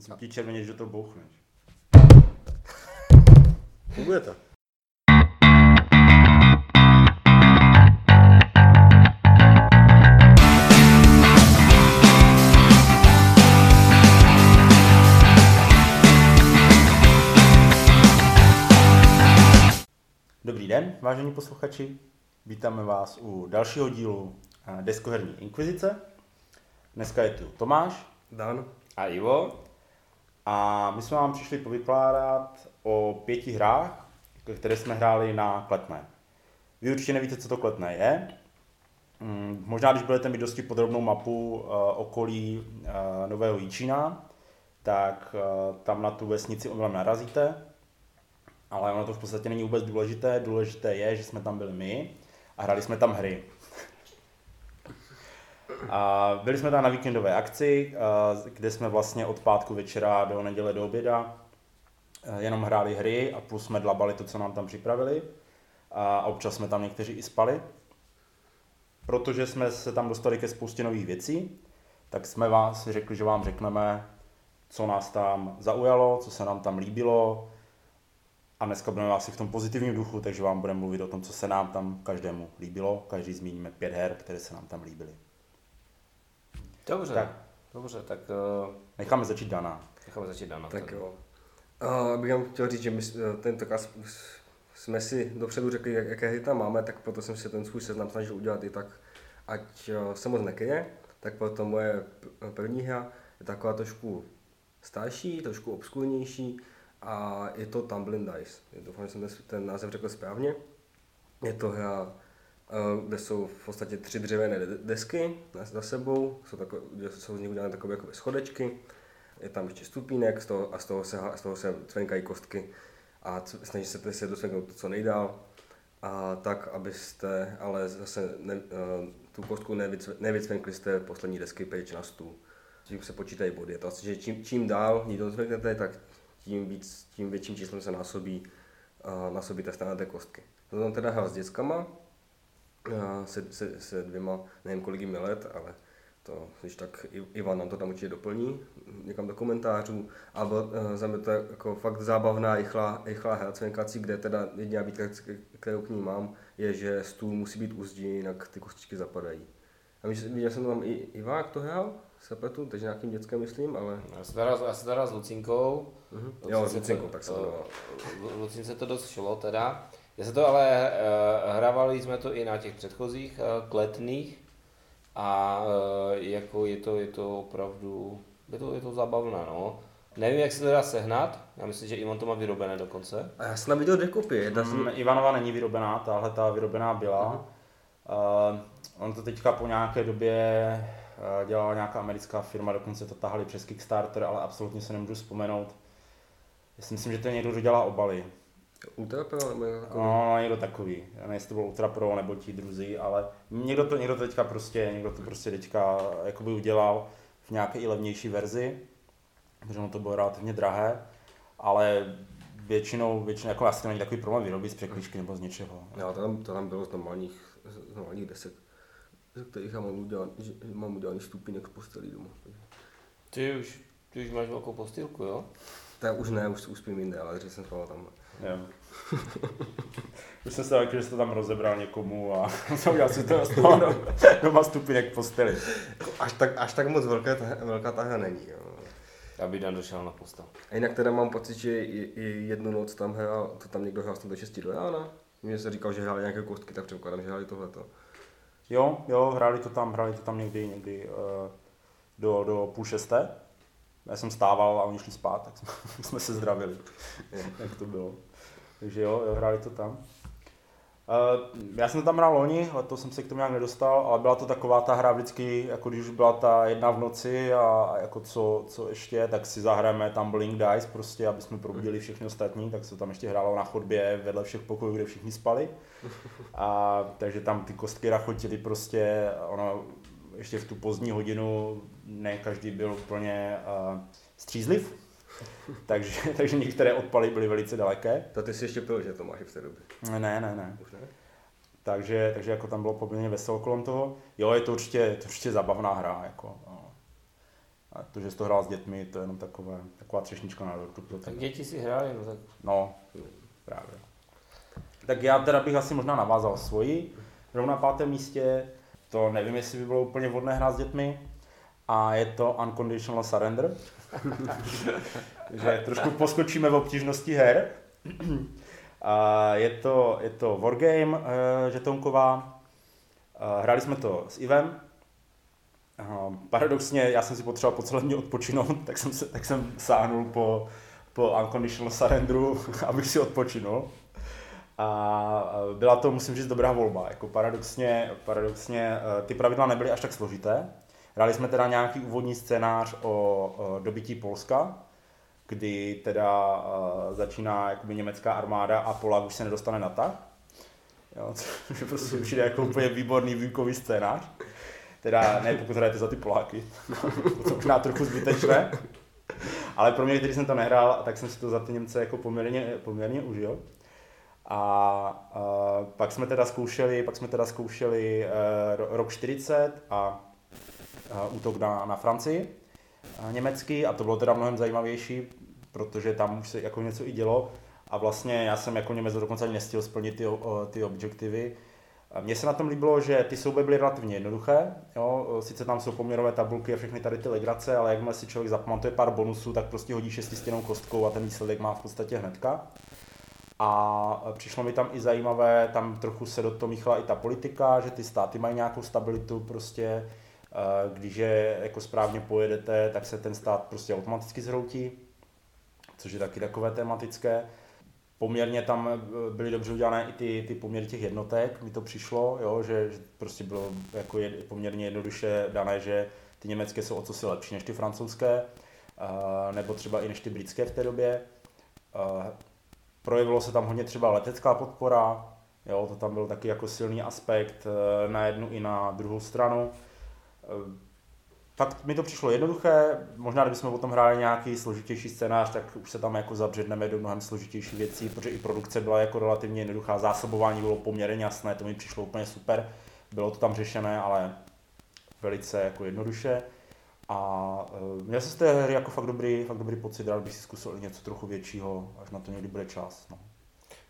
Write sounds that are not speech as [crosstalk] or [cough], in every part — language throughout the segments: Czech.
Jsem ti červeně, že to bouchneš. Funguje to. Dobrý den, vážení posluchači. Vítáme vás u dalšího dílu eh, Deskoherní inkvizice. Dneska je tu Tomáš Dan. a Ivo. A my jsme vám přišli povykládat o pěti hrách, které jsme hráli na Kletné. Vy určitě nevíte, co to Kletné je. Mm, Možná, když budete mít dosti podrobnou mapu uh, okolí uh, Nového Jíčína, tak uh, tam na tu vesnici omylem narazíte. Ale ono to v podstatě není vůbec důležité. Důležité je, že jsme tam byli my a hráli jsme tam hry. A byli jsme tam na víkendové akci, kde jsme vlastně od pátku večera do neděle do oběda jenom hráli hry a plus jsme dlabali to, co nám tam připravili. A občas jsme tam někteří i spali. Protože jsme se tam dostali ke spoustě nových věcí, tak jsme vás řekli, že vám řekneme, co nás tam zaujalo, co se nám tam líbilo. A dneska budeme asi v tom pozitivním duchu, takže vám budeme mluvit o tom, co se nám tam každému líbilo. Každý zmíníme pět her, které se nám tam líbily. Dobře, Tak. dobře, tak uh, Necháme začít Dana. necháme začít Dana. Tak tady. jo. A bych jenom chtěl říct, že my s- tentokrát jsme si dopředu řekli, jak- jaké hry tam máme, tak proto jsem si ten svůj seznam snažil udělat i tak, ať eh, se moc nekryje. Tak proto moje první hra je taková trošku starší, trošku obskurnější a je to Tumbling Dice. Doufám, že jsem ten- ten název řekl správně. Je to hra, eh, kde jsou v podstatě tři dřevěné de- desky za sebou, jsou, takové, jsou z nich udělané takové jako schodečky, je tam ještě stupínek z toho, a z toho se, z toho se cvenkají kostky a snaží se se dosvěnknout to, co nejdál. A tak, abyste ale zase ne, uh, tu kostku nevycve, nevycvenkli z té poslední desky pryč na stůl. Tím se počítají body. To asi, že čím, čím dál ji dozveknete, tak tím, víc, tím větším číslem se násobí, uh, násobí ta strana té kostky. To tam teda hrál s dětskama, se, se, se dvěma, nevím kolik jim let, ale to, když tak Ivan nám to tam určitě doplní někam do komentářů. A byl, uh, za mě to jako fakt zábavná, rychlá, rychlá hra cvenkací, kde teda jediná výtka, kterou k ní mám, je, že stůl musí být u zdi, jinak ty kostičky zapadají. A viděl jsem tam i Ivák to hrál, Sepetu, takže nějakým dětskem myslím, ale... Já jsem teda, já jsem teda s Lucinkou. Mhm. Jo, s Lucinkou, to- tak se eh, jmenovala. Lu- Lucince to dost šlo teda. Já se to ale uh, hrávali jsme to i na těch předchozích uh, kletných a uh, jako je to, je to opravdu, je to, je to zábavné no. Nevím, jak se to dá sehnat, já myslím, že Ivan to má vyrobené dokonce. A já jsem tam viděl dvě kopie, jedna Mm, jsem... Ivanova není vyrobená, tahle ta vyrobená byla. Uh, on to teďka po nějaké době uh, dělala nějaká americká firma, dokonce to tahali přes Kickstarter, ale absolutně se nemůžu vzpomenout. Já si myslím, že to je někdo, kdo dělá obaly. Ultra Pro nebo něco takového? No, někdo takový. Já nevím, jestli to byl Ultra Pro nebo ti druzí, ale někdo to, někdo to teďka prostě, někdo to prostě teďka jakoby udělal v nějaké i levnější verzi, protože ono to bylo relativně drahé, ale většinou, většinou jako asi to není takový problém vyrobit z překličky nebo z něčeho. Jo, to tam, to tam bylo z normálních, z normálních desek, ze kterých já mám udělaný, že mám udělaný stupínek v posteli doma. Ty už, ty už máš velkou postýlku, jo? Tak už ne, už, už spím jinde, ale dřív jsem spal tam. Jo. [laughs] Už jsem se taky, že jsi to tam rozebral někomu a [laughs] udělal si to z toho doma- [laughs] doma stupinek v posteli. Až tak, až tak moc velká, ta, velká ta hra není. Jo. Aby Dan došel na postel. A jinak teda mám pocit, že i, i jednu noc tam hrál, to tam někdo hrál snad do 6 do rána. Mně se říkal, že hráli nějaké kostky, tak předpokládám, že hráli tohleto. Jo, jo, hráli to tam, hráli to tam někdy, někdy uh, do, do půl šesté. Já jsem stával a oni šli spát, tak jsme, jsme se zdravili, jak to bylo. Takže jo, jo, hráli to tam. Uh, já jsem to tam hrál loni, letos jsem se k tomu nějak nedostal, ale byla to taková ta hra vždycky, jako když už byla ta jedna v noci a, a jako co, co ještě, tak si zahrajeme tam Blink Dice prostě, aby jsme probudili všechny ostatní, tak se tam ještě hrálo na chodbě vedle všech pokojů, kde všichni spali. A takže tam ty kostky rachotily prostě, ono ještě v tu pozdní hodinu ne každý byl úplně uh, střízliv, [laughs] takže, takže některé odpaly byly velice daleké. To ty si ještě pil, že to máš i v té době. Ne, ne, ne. Už ne? Takže, takže jako tam bylo poměrně veselo kolem toho. Jo, je to určitě, je to určitě zabavná hra. Jako, no. A to, že jsi to hrál s dětmi, to je jenom takové, taková třešnička na dortu. pro Tak tebe. děti si hráli, no tak No, právě. Tak já teda bych asi možná navázal svoji. Rovna na pátém místě, to nevím, jestli by bylo úplně vhodné hrát s dětmi. A je to Unconditional Surrender. [laughs] že trošku poskočíme v obtížnosti her. [clears throat] A je to, je to Wargame uh, žetonková. Uh, hráli jsme to s Ivem. Uh, paradoxně, já jsem si potřeboval po celém dní odpočinout, tak jsem, se, tak jsem sáhnul po, po Unconditional Surrenderu, [laughs] abych si odpočinul. A eh, byla to, musím říct, dobrá volba. Jako paradoxně, paradoxně eh, ty pravidla nebyly až tak složité. Hráli jsme teda nějaký úvodní scénář o, dobytí Polska, kdy teda začíná jakoby německá armáda a Polák už se nedostane na tah. Jo, [laughs] což je prostě přijde jako úplně výborný výukový scénář. Teda ne, pokud hrajete za ty Poláky, [laughs] to možná trochu zbytečné. Ale pro mě, když jsem to nehrál, tak jsem si to za ty Němce jako poměrně, poměrně užil. A, a pak jsme teda zkoušeli, pak jsme teda zkoušeli uh, rok 40 a útok na, na Francii německý a to bylo teda mnohem zajímavější, protože tam už se jako něco i dělo a vlastně já jsem jako Němec dokonce ani nestihl splnit ty, ty objektivy. Mně se na tom líbilo, že ty souboje byly relativně jednoduché, jo? sice tam jsou poměrové tabulky a všechny tady ty legrace, ale jakmile si člověk zapamatuje pár bonusů, tak prostě hodí šestistěnou kostkou a ten výsledek má v podstatě hnedka. A přišlo mi tam i zajímavé, tam trochu se do toho míchala i ta politika, že ty státy mají nějakou stabilitu prostě, když je jako správně pojedete, tak se ten stát prostě automaticky zhroutí, což je taky takové tematické. Poměrně tam eh, byly dobře udělané i ty, ty poměry těch jednotek, mi to přišlo, jo, že, že prostě bylo jako je, poměrně jednoduše dané, že ty německé jsou o co si lepší než ty francouzské, nebo třeba i než ty britské v té době. Projevilo se tam hodně třeba letecká podpora, jo, to tam byl taky jako silný aspekt eh, na jednu i na druhou stranu. Eh, Fakt mi to přišlo jednoduché, možná kdybychom o tom hráli nějaký složitější scénář, tak už se tam jako zabředneme do mnohem složitější věcí, protože i produkce byla jako relativně jednoduchá, zásobování bylo poměrně jasné, to mi přišlo úplně super, bylo to tam řešené, ale velice jako jednoduše. A uh, měl jsem z té hry jako fakt dobrý, fakt dobrý pocit, rád bych si zkusil něco trochu většího, až na to někdy bude čas. No.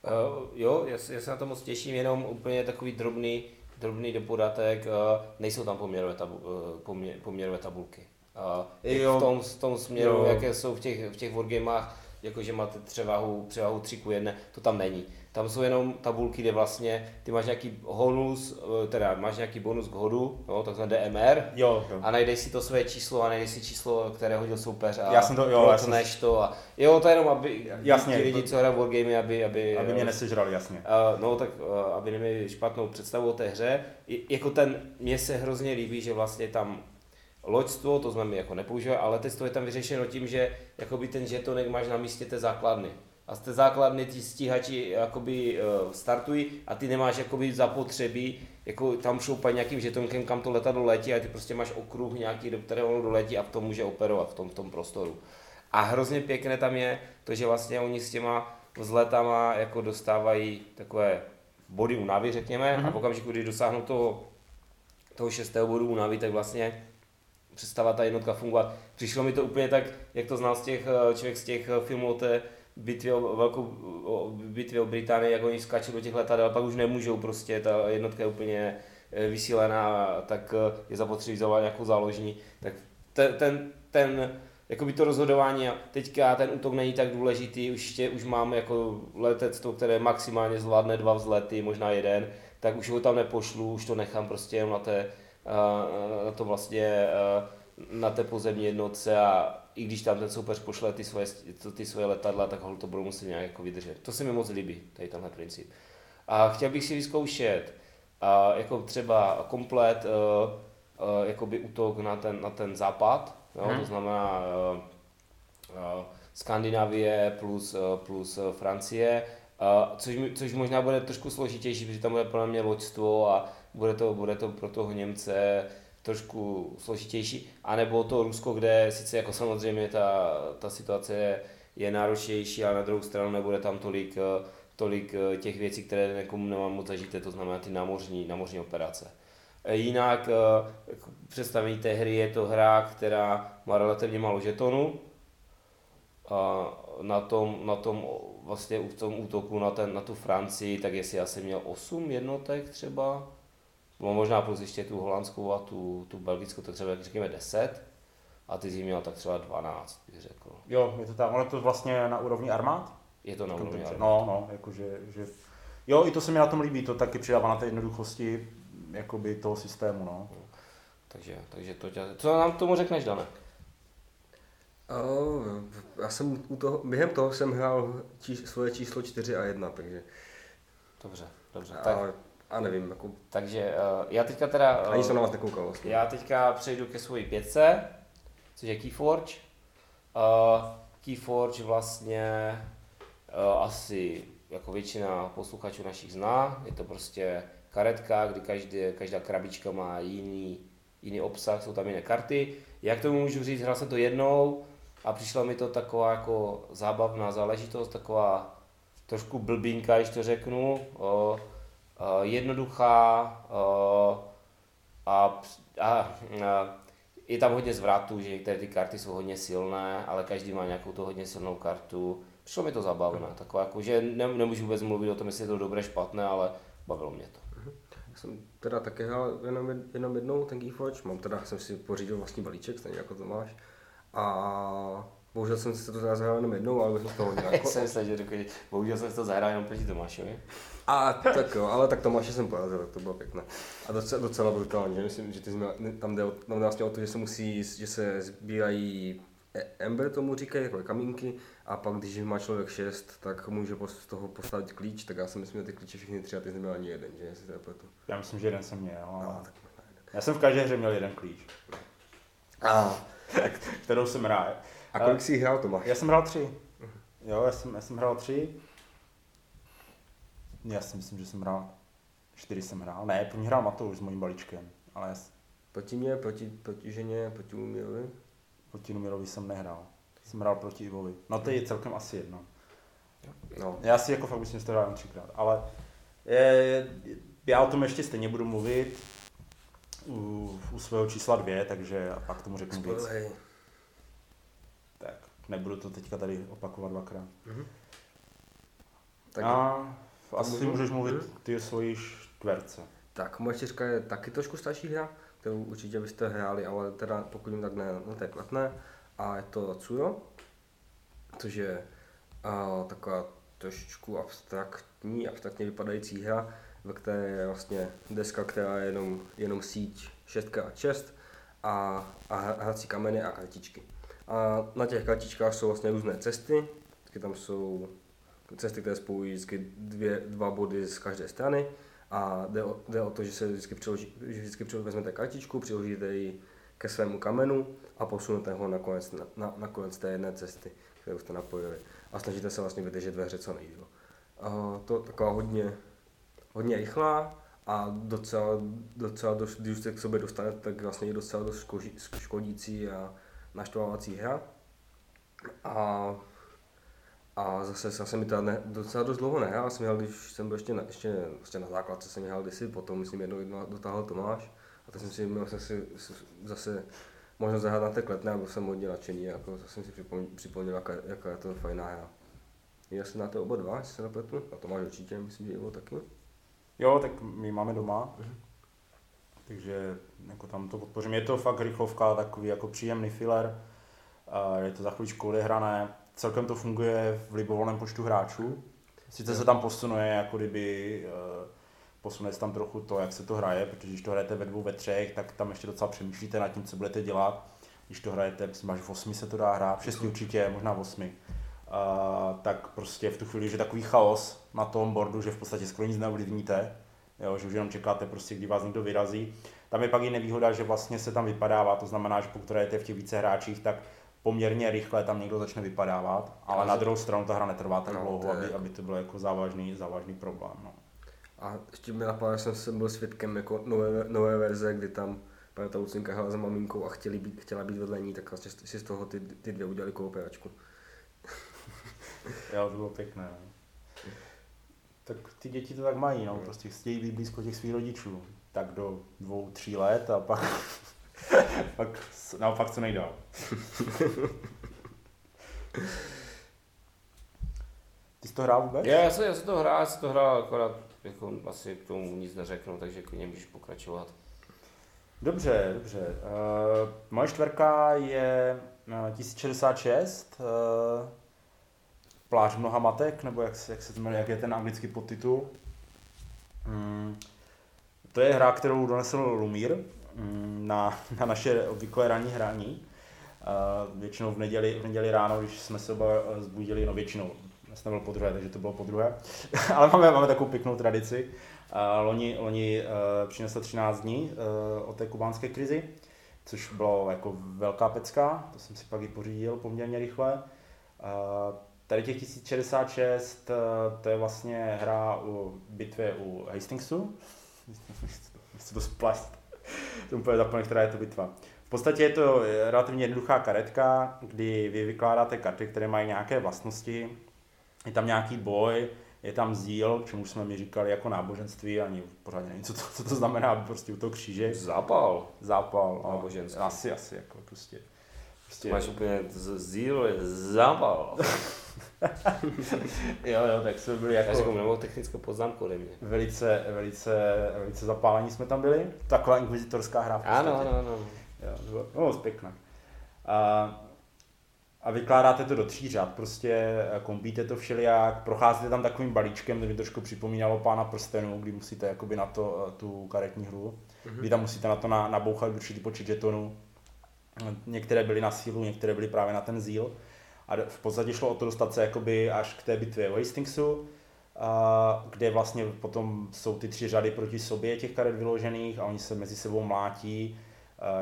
Uh, jo, já, já se na to moc těším, jenom úplně takový drobný, drobný dopodatek, uh, nejsou tam poměrové, tabu, uh, poměr, poměrové tabulky. Uh, Jo. v, tom, v tom směru, Jo. jaké jsou v těch, v těch wargamech, jakože máte převahu, převahu 3 ku 1, to tam není. Tam jsou jenom tabulky, kde vlastně ty máš nějaký honus, eh, teda máš nějaký bonus k hodu, jo, takzvané DMR, Jo, jo. a najdeš si to své číslo a najdeš si číslo, které hodil soupeř a Já jsem to- jo, já jsem- to a jo, to je jenom, aby Jasně, ti lidi, to- co hrají wargamy, aby, aby, Aby mě nesežrali, jasně. Uh, no tak uh, aby neměli špatnou představu o té hře. I, jako ten, mně se hrozně líbí, že vlastně tam loďstvo, to jsme mi jako nepoužívali, ale letectvo je tam vyřešeno tím, že jakoby ten žetonek máš na místě té základny. A z té základny ti stíhači jakoby uh, startují a ty nemáš jakoby zapotřebí, jako tam šoupat nějakým žetonkem, kam to letadlo letí a ty prostě máš okruh nějaký, do kterého ono doletí a v tom může operovat v tom, v tom prostoru. A hrozně pěkné tam je to, že vlastně oni s těma vzletama jako dostávají takové body únavy, řekněme, mm-hmm. a v okamžiku, kdy dosáhnou toho, toho šestého bodu únavy, tak vlastně přestává ta jednotka fungovat. Přišlo mi to úplně tak, jak to znal z těch, eh, člověk z těch eh, filmů o té bitvě o, velkou, o bitvě o Británii, jak oni skáčou do těch letadel, pak už nemůžou prostě, ta jednotka je úplně eh, vysílená, tak eh, je zapotřebí zavolat nějakou záložní. Tak ten, ten, ten jakoby to rozhodování teďka ten útok není tak důležitý, už, tě, už mám jako letectvo, které maximálně zvládne dva vzlety, možná jeden, tak už ho tam nepošlu, už to nechám prostě na té, eh, na to vlastně na té pozemní jednotce a i když tam ten soupeř pošle ty svoje, ty svoje letadla, tak ho to budou muset nějak jako vydržet. To se mi moc líbí, tady tenhle princip. A chtěl bych si vyzkoušet a jako třeba komplet uh, uh, jakoby útok na ten, na ten západ, jo? Mhm. to znamená uh, uh, Skandinávie plus, uh, plus Francie, uh, což, což možná bude trošku složitější, protože tam bude podle mě loďstvo a bude to, bude to pro toho Němce trošku složitější, anebo to Rusko, kde sice jako samozřejmě ta, ta situace je, je náročnější, ale na druhou stranu nebude tam tolik, eh, tolik eh, těch věcí, které někomu nemám moc zažité, to znamená ty námořní, námořní operace. Jinak eh, k představení té hry je to hra, která má relativně málo žetonů. A na tom, na tom vlastně v tom útoku na, ten, na tu Francii, tak jestli asi měl 8 jednotek třeba, no možná plus ještě tu holandskou a tu, tu belgickou, tak třeba řekněme 10. A ty jsi měl tak třeba 12, bych řekl. Jo, je to tam, ono je to vlastně na úrovni armád? Je to na úrovni armád. No, no, jakože, že... Jo, i to se mi na tom líbí, to taky přidává na té jednoduchosti jakoby toho systému, no. Takže, takže to tě, co nám tomu řekneš, Dane? Uh, já jsem u toho, během toho jsem hrál čí, svoje číslo 4 a 1, takže... Dobře, dobře. A, tak, a nevím, jako... Takže uh, já teďka teda... Uh, Ani jsem na vás nekoukal vlastně. Já teďka přejdu ke svoji pětce, což je Keyforge. Uh, Keyforge vlastně uh, asi jako většina posluchačů našich zná. Je to prostě karetka, kdy každý, každá krabička má jiný, jiný obsah, jsou tam jiné karty. Jak tomu můžu říct, hrál jsem to jednou a přišla mi to taková jako zábavná záležitost, taková trošku blbínka, když to řeknu. O, jednoduchá o, a, a, a je tam hodně zvratů, že některé ty karty jsou hodně silné, ale každý má nějakou tu hodně silnou kartu. Přišlo mi to zabavné, taková jako, že ne, nemůžu vůbec mluvit o tom, jestli je to dobré, špatné, ale bavilo mě to. Já jsem teda také hrál jenom, jenom jednou ten Keyforge, mám teda, jsem si pořídil vlastní balíček, stejně jako to máš. A bohužel jsem si to zahrál jenom jednou, ale jsem to hodně [laughs] jako... jsem myslel, že řekl, bohužel jsem si to zahrál jenom proti Tomášovi. A tak jo, ale tak Tomáše jsem porazil, to bylo pěkné. A docela, docela brutální, že myslím, že ty jsme, tam jde, tam jde vlastně o to, že se musí, že se sbírají Ember tomu říkají, jako kamínky, a pak když má člověk 6, tak může z toho postavit klíč, tak já si myslím, že ty klíče všechny tři a ty jsem měl ani jeden, že jestli to je. Já myslím, že jeden jsem měl, ale... No, tak já jsem v každé hře měl jeden klíč. A, tak, kterou jsem hrál. A kolik jsi hrál, Tomáš? Já jsem hrál tři. Jo, já jsem, já jsem hrál tři. Já si myslím, že jsem hrál, čtyři jsem hrál. Ne, první hrál Matouš s mojím balíčkem, ale... Já... Proti mě, proti, proti ženě, proti Umirovi? Proti Umirovi jsem nehrál. Jsem hrál proti Ivovi. No to je celkem asi jedno. No. Já si jako fakt myslím, že to hrál třikrát, ale je, já o tom ještě stejně budu mluvit u, u svého čísla dvě, takže a pak tomu řeknu víc. Tak, nebudu to teďka tady opakovat dvakrát. Mm-hmm. Tak a asi můžu? můžeš mluvit ty o svojí čtverce. Tak, moje čtyřka je taky trošku starší hra, kterou určitě byste hráli, ale teda pokud jim tak ne, no to je kletné a je to Tsuyo, což je a, taková trošičku abstraktní, abstraktně vypadající hra, ve které je vlastně deska, která je jenom, jenom síť 6x6 a, a hrací kameny a kartičky. A na těch kartičkách jsou vlastně různé cesty, vždycky tam jsou cesty, které spojují vždycky dvě, dva body z každé strany a jde o, jde o to, že se vždycky, přiloží, že vždycky vezmete kartičku, přiložíte ji ke svému kamenu a posunete ho nakonec, na, na, nakonec té jedné cesty, kterou jste napojili. A snažíte se vlastně vydržet ve hře co nejdýl. A to taková hodně, hodně rychlá a docela, docela dost, když se k sobě dostanete, tak vlastně je docela dost škodící a naštvávací hra. A, a zase, zase mi to ne, docela dost dlouho nehrál, jsem měl, když jsem byl ještě na, ještě, ještě na základce, jsem hrál kdysi, potom myslím jednou, jednou dotáhl Tomáš a tak jsem si měl zase, zase možnost zahrát na té kletné, byl jsem hodně nadšený, jako jsem si připomněl, připomněl jaká, jaká je to fajná hra. Já si na to oba dva, jestli se napletu, a to máš určitě, myslím, že Ivo taky. Jo, tak my máme doma, uh-huh. takže jako tam to podpořím. Je to fakt rychlovka, takový jako příjemný filler, je to za chvíličku odehrané, celkem to funguje v libovolném počtu hráčů. Sice se tam posunuje, jako kdyby uh, posune se tam trochu to, jak se to hraje, protože když to hrajete ve dvou, ve třech, tak tam ještě docela přemýšlíte nad tím, co budete dělat. Když to hrajete, myslím, až v osmi se to dá hrát, v šesti určitě, možná v osmi. Uh, tak prostě v tu chvíli, že takový chaos na tom bordu, že v podstatě skoro nic neovlivníte, jo, že už jenom čekáte prostě, kdy vás někdo vyrazí. Tam je pak i nevýhoda, že vlastně se tam vypadává, to znamená, že pokud hrajete v těch více hráčích, tak poměrně rychle tam někdo začne vypadávat, ale na druhou stranu ta hra netrvá tak no, dlouho, aby, aby to bylo jako závažný, závažný problém. No. A ještě mi napadlo, že jsem byl svědkem jako nové, nové verze, kdy tam ta Lucinka hrála za maminkou a chtěli být, chtěla být vedle ní, tak vlastně si z toho ty, ty dvě udělali kooperačku. [laughs] jo, to bylo pěkné. No. Tak ty děti to tak mají, no, prostě chtějí být blízko těch svých rodičů. tak do dvou, tří let a pak, [laughs] pak naopak co nejdál. Ty jsi to hrál vůbec? Já, já, jsem, já jsem to hrál, já jsem to hrál, akorát jako asi k tomu nic neřeknu, takže k něm můžeš pokračovat. Dobře, dobře. Uh, moje čtverka je uh, 1066, uh, Pláž mnoha matek, nebo jak, se- jak se to jmenuje, jak je ten anglický podtitul. Mm, to je hra, kterou donesl Lumír na, na naše obvyklé ranní hraní. Uh, většinou v neděli, v neděli ráno, když jsme se oba eh, zbudili, no většinou, já jsem byl po druhé, takže to bylo po druhé, [laughs] ale máme, máme takovou pěknou tradici. Uh, loni loni přinesl 13 dní o té kubánské krizi, což bylo jako velká pecka, to jsem si pak i pořídil poměrně rychle. Tady těch 1066, uh, to je vlastně hra o bitvě u Hastingsu. [laughs] Chci to splast. Jsem úplně zapomněl, která je to bitva. V podstatě je to relativně jednoduchá karetka, kdy vy vykládáte karty, které mají nějaké vlastnosti. Je tam nějaký boj, je tam zíl, čemu jsme mi říkali jako náboženství, ani pořádně nevím, co to, co to znamená prostě u toho kříže. Zápal. Zápal. no, Náboženský. Asi, asi, jako prostě. prostě Máš úplně zíl, je zápal. [laughs] jo, jo, tak jsme byli Já jako řeknu nebo technickou poznámku ode mě. velice, velice, velice zapálení jsme tam byli. Taková inkvizitorská hra. Ano, ano, ano. Jo, to bylo, bylo moc pěkné. A, a vykládáte to do tří řad, prostě eh, kombíte to všelijak, procházíte tam takovým balíčkem, to mi trošku připomínalo pána prstenů, kdy musíte jakoby na to, eh, tu karetní hru, mm-hmm. kdy tam musíte na to na, nabouchat určitý počet žetonů. Některé byly na sílu, některé byly právě na ten zíl. A v podstatě šlo o to dostat se jakoby až k té bitvě o Hastingsu, a kde vlastně potom jsou ty tři řady proti sobě těch karet vyložených a oni se mezi sebou mlátí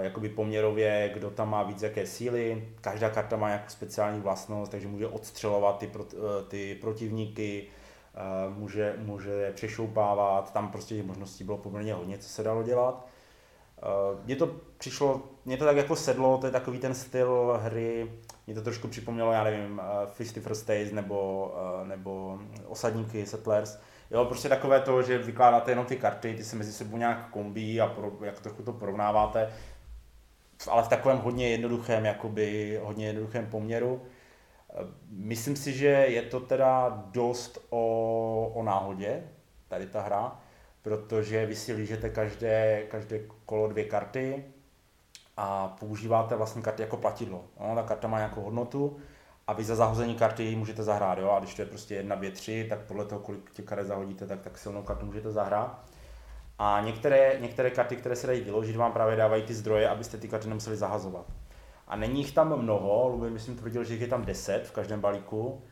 jakoby poměrově, kdo tam má víc jaké síly. Každá karta má nějakou speciální vlastnost, takže může odstřelovat ty, prot, eh, ty protivníky, eh, může, může je přešoupávat, tam prostě těch možností bylo poměrně hodně, co se dalo dělat. Eh, Mně to přišlo, mě to tak jako sedlo, to je takový ten styl hry, mě to trošku připomnělo, já nevím, eh, Fifty First Days nebo, eh, nebo Osadníky, Settlers. Jo, prostě takové to, že vykládáte jenom ty karty, ty se mezi sebou nějak kombí a pro, jak trochu to porovnáváte, ale v takovém hodně jednoduchém, jakoby, hodně jednoduchém poměru. Eh, Myslím si, že je to teda dost o, o náhodě, tady ta hra, protože vy si lížete každé, každé kolo dvě karty a používáte vlastně karty jako platidlo. No, ta karta má nějakou hodnotu a vy za zahození karty ji můžete zahrát, jo? a když to je prostě jedna, dvě, tři, tak podle toho, kolik těch karet zahodíte, tak, tak silnou kartu můžete zahrát. A některé, některé karty, které se dají vyložit, vám právě dávají ty zdroje, abyste ty karty nemuseli zahazovat. A není jich tam mnoho, Lubin myslím tvrdil, že jich je tam 10 v každém balíku.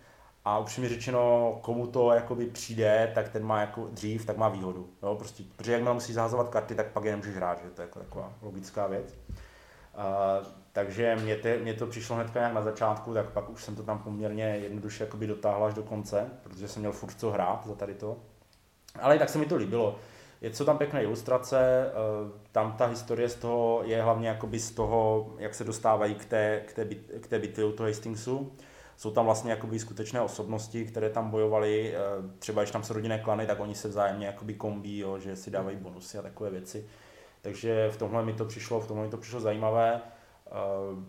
A upřímně řečeno, komu to jakoby přijde, tak ten má jako dřív, tak má výhodu. Jo? Prostě, protože jakmile musíš zahazovat karty, tak pak je nemůžeš hrát, že to je jako taková logická věc. Takže mě, te, mě to přišlo hnedka nějak na začátku, tak pak už jsem to tam poměrně jednoduše jakoby dotáhl až do konce, protože jsem měl furt co hrát za tady to. Ale i tak se mi to líbilo. Je co tam pěkné ilustrace, uh, tam ta historie z toho je hlavně jakoby z toho, jak se dostávají k té, k té, k té bitvě u toho Hastingsu. Jsou tam vlastně jakoby skutečné osobnosti, které tam bojovaly, uh, třeba když tam jsou rodinné klany, tak oni se vzájemně jakoby kombí, jo, že si dávají bonusy a takové věci. Takže v tomhle mi to přišlo, v tomhle mi to přišlo zajímavé. Uh,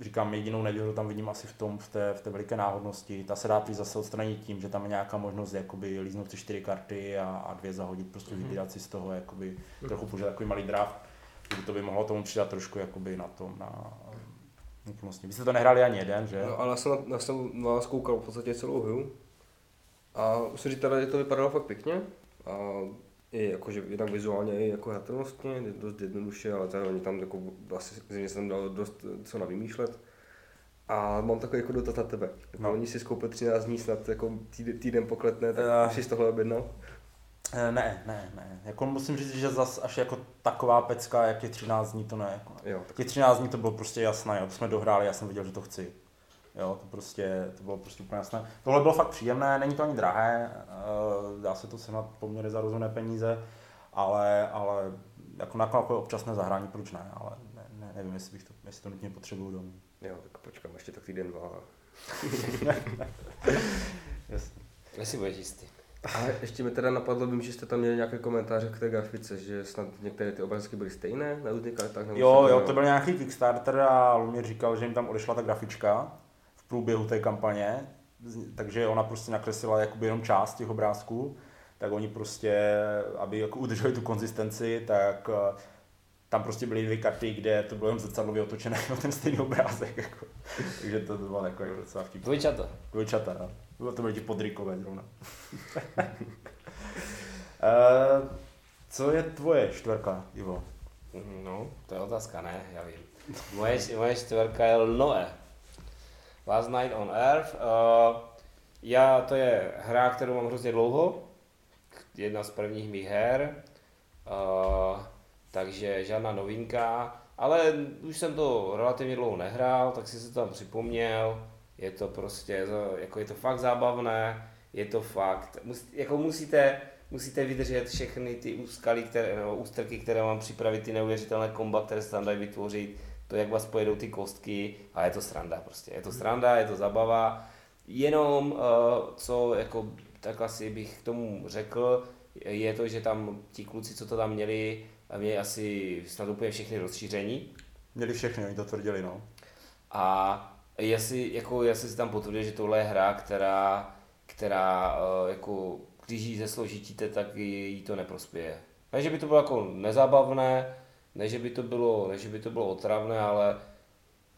říkám, jedinou nevýhodu tam vidím asi v tom, v té, v té veliké náhodnosti. Ta se dá prý zase odstranit tím, že tam je nějaká možnost jakoby líznout si čtyři karty a, a dvě zahodit, prostě mm-hmm. vybírat si z toho jakoby, trochu použít takový malý draft, kdy to by mohlo tomu přidat trošku jakoby na tom, na úplnosti. Vy jste to nehráli ani jeden, že? No, ale já jsem, na, já jsem na vás koukal v podstatě celou hru. A musím říct, že to vypadalo fakt pěkně. A i jakože jednak vizuálně, i jako hratelnostně, je dost jednoduše, ale zároveň tam jako, asi zřejmě jsem dal dost co na vymýšlet. A mám takový jako dotaz na tebe. Jako No. Oni si skoupili 13 dní snad jako týden, týden pokletne, tak Eh. uh. jsi z tohle objednal? Eh, Ne, ne, ne. Jako musím říct, že zas až jako taková pecka, jak je 13 dní, to ne. Jako. Jo, tak Těch 13 dní to bylo prostě jasné, jo. to jsme dohráli, já jsem viděl, že to chci. Jo, to prostě, to bylo prostě úplně jasné. Tohle bylo fakt příjemné, není to ani drahé, eh, dá se to sehnat poměrně za rozumné peníze, ale, ale jako na jako občasné zahrání, proč ne, ale ne, ne, nevím, jestli, bych to, jestli to nutně potřebuju domů. jo, tak počkám ještě tak týden, dva. [laughs] Jasně. Jestli budeš jistý. A ještě mi teda napadlo, vím, že jste tam měli nějaké komentáře k té grafice, že snad některé ty obrázky byly stejné na různých kartách. nebo Jo, jo, to byl nějaký Kickstarter a Lumír říkal, že jim tam odešla ta grafička průběhu té kampaně, takže ona prostě nakreslila jakoby jenom část těch obrázků, tak oni prostě, aby jako udrželi tu konzistenci, tak eh, tam prostě byly dvě karty, kde to bylo jen zrcadlově otočené [laughs] o ten stejný obrázek. Jako. Takže to bylo jako docela vtipné. Dvojčata. Dvojčata, no. Bylo to byly ti podrykové zrovna. [laughs] Eh, co je tvoje čtvrka, Ivo? No, to je otázka, ne, já vím. Moje, moje čtvrka je Noe. Last Night on Earth. Uh, já, to je hra, kterou mám hrozně dlouho. Jedna z prvních mých her. Uh, takže žádná novinka. Ale už jsem to relativně dlouho nehrál, tak si se tam připomněl. Je to prostě, jako je to fakt zábavné, je to fakt, mus, jako musíte, musíte vydržet všechny ty úskalí, které, nebo ústrky, které mám připravit, ty neuvěřitelné komba, které se tam dají vytvořit, to, jak vás pojedou ty kostky a je to sranda prostě. Je to sranda, je to zabava. Jenom, uh, co jako tak asi bych k tomu řekl, je to, že tam ti kluci, co to tam měli, měli asi snad úplně všechny rozšíření. Měli všechny, oni to tvrdili, no. A jestli, jako, jestli si tam potvrdil, že tohle je hra, která, která uh, jako, když ji zesložitíte, tak jí to neprospěje. Ne, že by to bylo jako nezábavné, ne, že by to bylo, ne, že by to bylo otravné, ale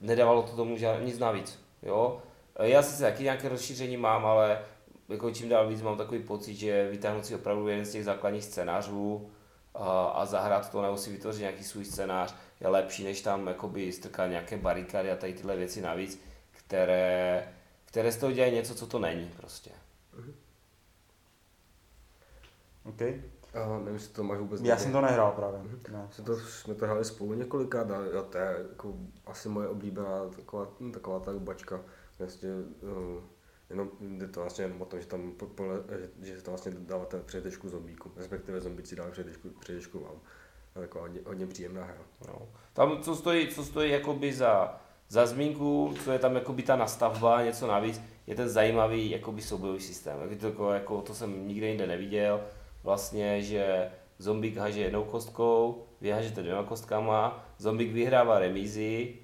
nedávalo to tomu žád, nic navíc. Jo? Já sice taky nějaké rozšíření mám, ale jako čím dál víc mám takový pocit, že vytáhnout si opravdu jeden z těch základních scénářů a, a zahrát to nebo si vytvořit nějaký svůj scénář je lepší, než tam jakoby strkat nějaké barikády a tady tyhle věci navíc, které, které z toho dělají něco, co to není prostě. OK. A nevím, jestli to máš vůbec Já jsem to nehrál právě. Ne. Jsme to, jsme to hráli spolu několikrát a jo, to je jako asi moje oblíbená taková, taková ta rubačka. Vlastně, uh, jenom jde to vlastně jenom o tom, že tam po, po, že, že to vlastně dáváte přejetečku zombíku, respektive zombíci dávají přejetečku, přejetečku vám. To je taková hodně, hodně příjemná hra. No. Tam, co stojí, co stojí jakoby za, za zmínku, co je tam jakoby ta nastavba, něco navíc, je ten zajímavý jakoby soubojový systém. Je to, jako, jako, to jsem nikde jinde neviděl. Vlastně, že zombík haže jednou kostkou, vy hažete dvěma kostkama, zombík vyhrává remízy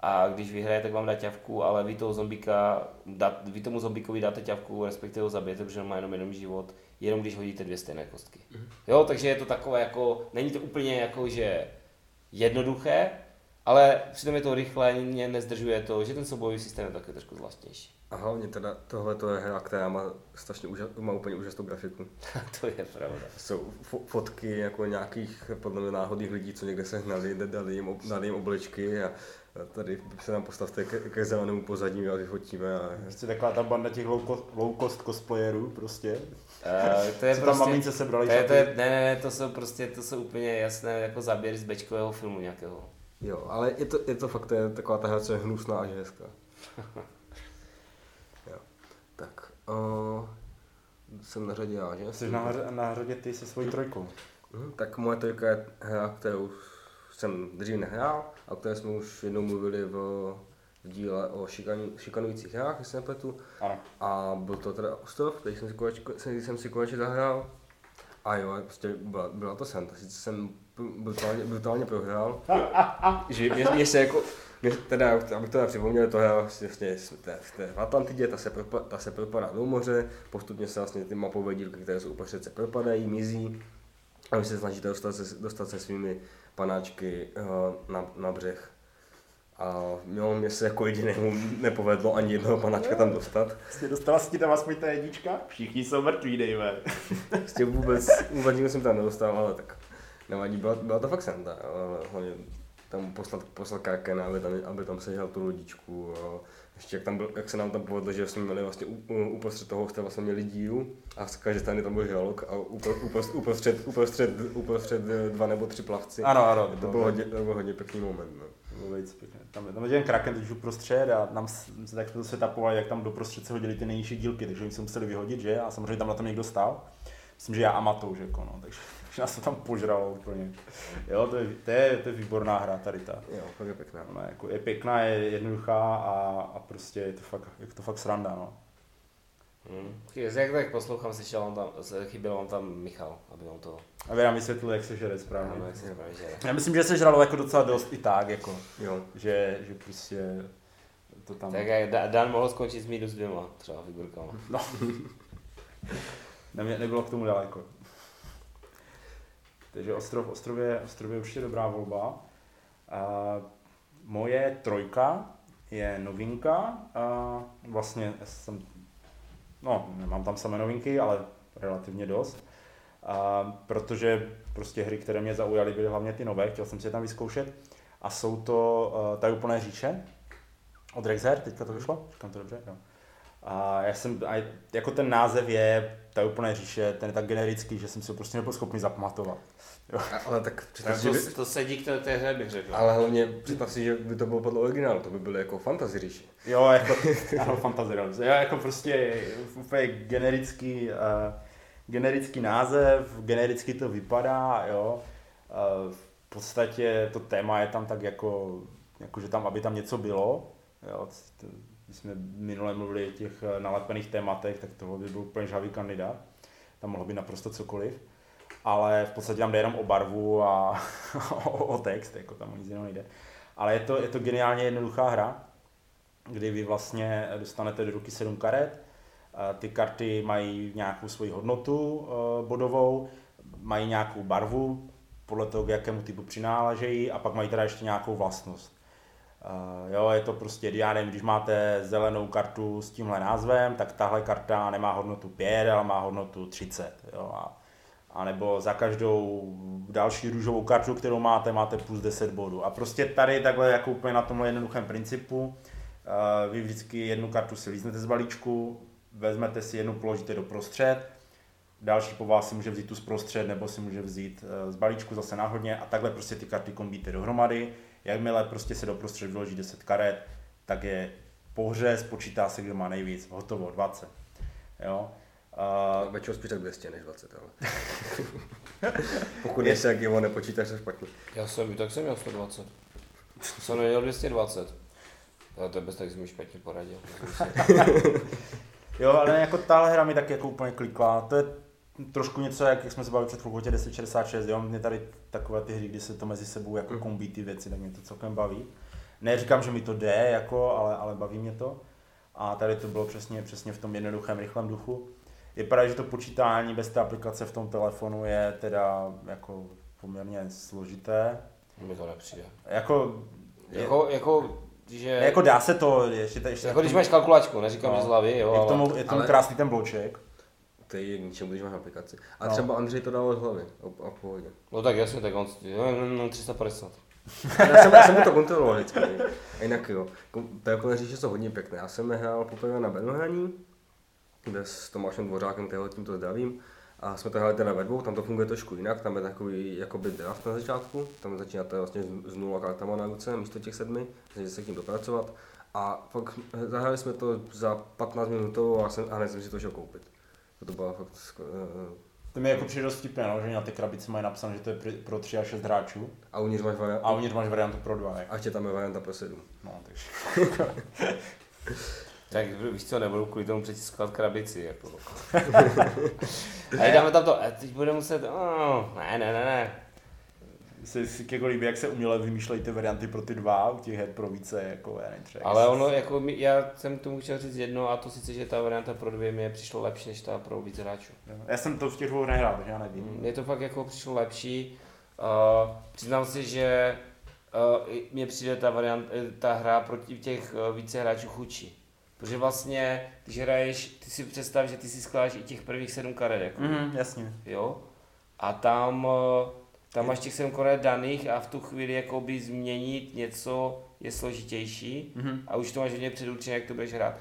a když vyhraje, tak vám dá ťavku, ale vy, toho zombíka, dá, vy tomu zombíkovi dáte ťavku, respektive ho zabijete, protože on má jenom jeden život, jenom když hodíte dvě stejné kostky. Jo, takže je to takové jako, není to úplně jako, že jednoduché, ale přitom je to rychlé, mě nezdržuje to, že ten soubojový systém je taky trošku zvláštnější. A hlavně teda tohle to je hra, která má strašně úžas, má úplně úžasnou grafiku. [laughs] to je pravda. Jsou fo- fotky jako nějakých podle mě náhodných lidí, co někde se hnali, dali jim, ob- dali jim oblečky a tady se nám postavte ke, ke zelenému pozadí a vyfotíme. A... Prostě taková ta banda těch low cost, low cost cosplayerů prostě. Uh, to je Co tam prostě, mamince sebrali to je, to je, ne, ne, ne, to jsou prostě, to jsou úplně jasné jako záběry z bečkového filmu nějakého. Jo, ale je to, je to fakt to je taková ta hra, co je hnusná a že hezká. [laughs] uh, jsem na řadě já, že? Jsi na, na řadě ty se svojí trojkou. Mhm, tak moje trojka je hra, kterou jsem dřív nehrál, a o které jsme už jednou mluvili v, v díle o šikanu, šikanujících hrách, jestli nepletu. Ano. A byl to teda Ostrov, který jsem si konečně, který jsem si konečně zahrál. A jo, prostě byla, byla to senta. Sice jsem brutálně, brutálně prohrál. [laughs] že mě, mě se jako, mě, teda, abych to připomněl, to je vlastně v té, v Atlantidě, ta se, propa, ta se propadá do moře, postupně se vlastně ty mapové dílky, které jsou uprostřed, se propadají, mizí. A vy se snažíte dostat se, dostat se svými panáčky uh, na, na břeh. A jo, mě se jako jedinému nepovedlo ani jednoho panáčka tam dostat. Jsi dostala si tam aspoň ta jednička? Všichni jsou mrtví, dejme. Prostě [laughs] vůbec, vůbec jsem tam nedostal, ale tak nevadí, byla, byla to fakt senda, ale hlavně tam poslat, poslat Krakena, aby tam, aby tam sežal tu lodičku. A ještě jak, tam byl, jak se nám tam povedlo, že jsme měli vlastně uprostřed toho jste vlastně měli díl a z každé strany tam byl žalok a upro- uprostřed, uprostřed, uprostřed, uprostřed dva nebo tři plavci. Ano, ano. To byl hodně, to byl hodně pěkný moment. No. Bylo. Tam, tam je ten Kraken teď už uprostřed a nám se tak to se tapovali, jak tam doprostřed se hodili ty nejnižší dílky, takže oni se museli vyhodit, že? A samozřejmě tam na tom někdo stál. Myslím, že já a Matouš, jako no, takže, takže nás to tam požralo úplně. Jo, to je, to je, to je výborná hra tady ta. Jo, fakt je pěkná. Ona je, jako, je pěkná, je jednoduchá a, a prostě je to fakt, je to fakt sranda, no. Hmm. Jak tak poslouchám, slyšel on tam, chyběl on tam Michal, aby on to... Aby nám vysvětlil, jak se žere správně. Ano, jak se správně žere. Já myslím, že se žralo jako docela dost i tak, jako, Jo. že, že prostě to tam... Tak jak Da- Dan mohl skončit s minus dvěma, třeba figurkama. No. [laughs] Nemě, nebylo k tomu daleko. Takže Ostrov, Ostrov, je, Ostrov je určitě dobrá volba. A moje trojka je novinka. A vlastně jsem, no, nemám tam samé novinky, ale relativně dost. A protože prostě hry, které mě zaujaly, byly hlavně ty nové, chtěl jsem si je tam vyzkoušet. A jsou to uh, Ta úplné říše od Rexer, teďka to vyšlo, říkám to dobře, jo. A já jsem, a jako ten název je, ta úplné říše, ten je tak generický, že jsem si ho prostě nebyl schopný zapamatovat. A, ale tak představ Tak si, to, to sedí k té, té hře, bych řekl. ale hlavně představ si, že by to bylo podle originálu, to by bylo jako fantasy říši. Jo, jako, ano, fantasy realms. Jo, jako prostě úplně generický, uh, generický název, genericky to vypadá, jo. Uh, v podstatě to téma je tam tak jako, jako že tam, aby tam něco bylo, jo. Jsme minule mluvili o těch eh, nalepených tématech, tak tohle by byl úplně žhavý kandidát. Tam mohlo být naprosto cokoliv. Ale v podstatě tam jde jenom o barvu a [laughs] o, o text, jako tam nic jiného nejde. Ale je to, je to geniálně jednoduchá hra, kdy vy vlastně dostanete do ruky sedm karet. A Ty karty mají nějakou svoji hodnotu eh, bodovou, mají nějakou barvu, podle toho, k jakému typu přináležejí, a pak mají teda ještě nějakou vlastnost. Jo, je to prostě, já nevím, když máte zelenou kartu s tímhle názvem, tak tahle karta nemá hodnotu 5, ale má hodnotu 30. Jo, a, a nebo za každou další růžovou kartu, kterou máte, máte plus 10 bodů. A prostě tady takhle jako úplně na tomhle jednoduchém principu, uh, vy vždycky jednu kartu si líznete z balíčku, vezmete si jednu, položíte do prostřed, další po vás si může vzít tu zprostřed, nebo si může vzít eh, z balíčku zase náhodně a takhle prostě ty karty kombíte dohromady. Jakmile prostě se do prostřed vyloží 10 karet, tak je po hře, spočítá se, kdo má nejvíc, hotovo, 20. Jo. Uh, Uh, Většinou spíš tak 200 než 20, ale. [laughs] Pokud nejsi jak jeho nepočítáš, to špatně. Já jsem, tak jsem měl 120. Jsem neměl 220. Já to bez tak jsem mi špatně poradil. [laughs] jo, ale jako tahle hra mi tak jako úplně klikla. To je trošku něco, jak, jak jsme se bavili před chvilkou o těch 1066, jo, mě tady takové ty hry, kdy se to mezi sebou jako kombí ty věci, tak mě to celkem baví. Neříkám, že mi to jde, jako, ale, ale baví mě to. A tady to bylo přesně, přesně v tom jednoduchém, rychlém duchu. Vypadá, že to počítání bez té aplikace v tom telefonu je teda jako poměrně složité. Mi to nepřijde. Jako, je, Jako, jako, že... jako dá se to, ještě, ještě jako když máš kalkulačku, neříkám, No. že z hlavy, jo, je k ale... tomu, je k tomu ale- krásný ten bloček. Je k ničemu, když máš aplikaci. A No. třeba Andřej to dal od hlavy. A, a pohodě. No tak jasně, tak on, no, no, no 350. [laughs] Já jsem, já jsem mu to kontroloval vždycky. A jinak jo. To jako říše jsou hodně pěkné. Já jsem hrál poprvé na Benohraní, kde s Tomášem Dvořákem, kterého tímto zdravím. A jsme to hráli teda ve dvou, tam to funguje trošku jinak, tam je takový jakoby draft na začátku, tam začínáte vlastně z, z nula kartama na ruce místo těch sedmi, takže se k tím dopracovat. A pak zahráli jsme to za 15 minut a, jsem, a hned jsem si to šel koupit. To byla fakt sko- eh, To mi jako přijde dost vtipné, no, že na ty krabici mají napsáno, že to je pro 3 a 6 hráčů a uvnitř máš variantu. a uvnitř máš variantu pro 2. Jako. A ještě tam je varianta pro sedm. No, takže. [laughs] Tak víš co, nebudu kvůli tomu přetiskovat krabici, jako. [laughs] a dáme tam to, a teď bude muset, oh, ne, ne, ne, ne. Se si jako líbí, jak se uměle vymýšlejí ty varianty pro ty dva, u těch her pro více, jako já nevím, třeba. Ale ono, jako mi, já jsem tomu chtěl říct jedno, a to sice, že ta varianta pro dvě mi přišlo lepší, než ta pro víc hráčů. Já jsem to v těch dvou nehrál, takže já nevím. Mně to fakt jako přišlo lepší. Uh, přiznám si, že uh, mně přijde ta, variant, eh, ta hra proti těch uh, více hráčů chudší. Protože vlastně, když hraješ, ty si představ, že ty si skládáš i těch prvních sedm karet, jako, Mhm, jasně. jo? A tam, uh, tam máš těch sedm karet daných a v tu chvíli jakoby změnit něco je složitější Mhm. a už to máš hodně předurčené, jak to budeš hrát.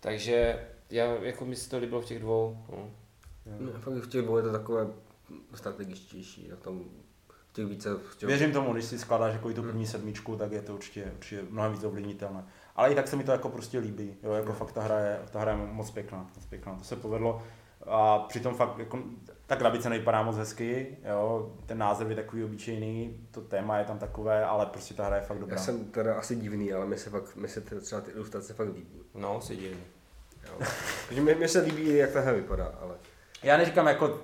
Takže já, jako mi se to líbilo v těch dvou. No. No, fakt v těch dvou je to takové strategičtější, a tam v těch více... V těch... Věřím tomu, když si skládáš jako i tu první sedmičku, tak je to určitě, určitě mnohem víc ovlivnitelné. Ale i tak se mi to jako prostě líbí, jo, jako fakt ta hra je, ta hra je moc pěkná, moc pěkná, to se povedlo. A přitom fakt, jako, ta krabice nevypadá moc hezky, jo, ten název je takový obyčejný, to téma je tam takové, ale prostě ta hra je fakt dobrá. Já jsem teda asi divný, ale mi se, fakt, mi se ty- třeba ty ilustrace fakt líbí. no, se divím. Jo. Takže mě, mě se líbí, jak ta hra vypadá, ale... Já neříkám jako,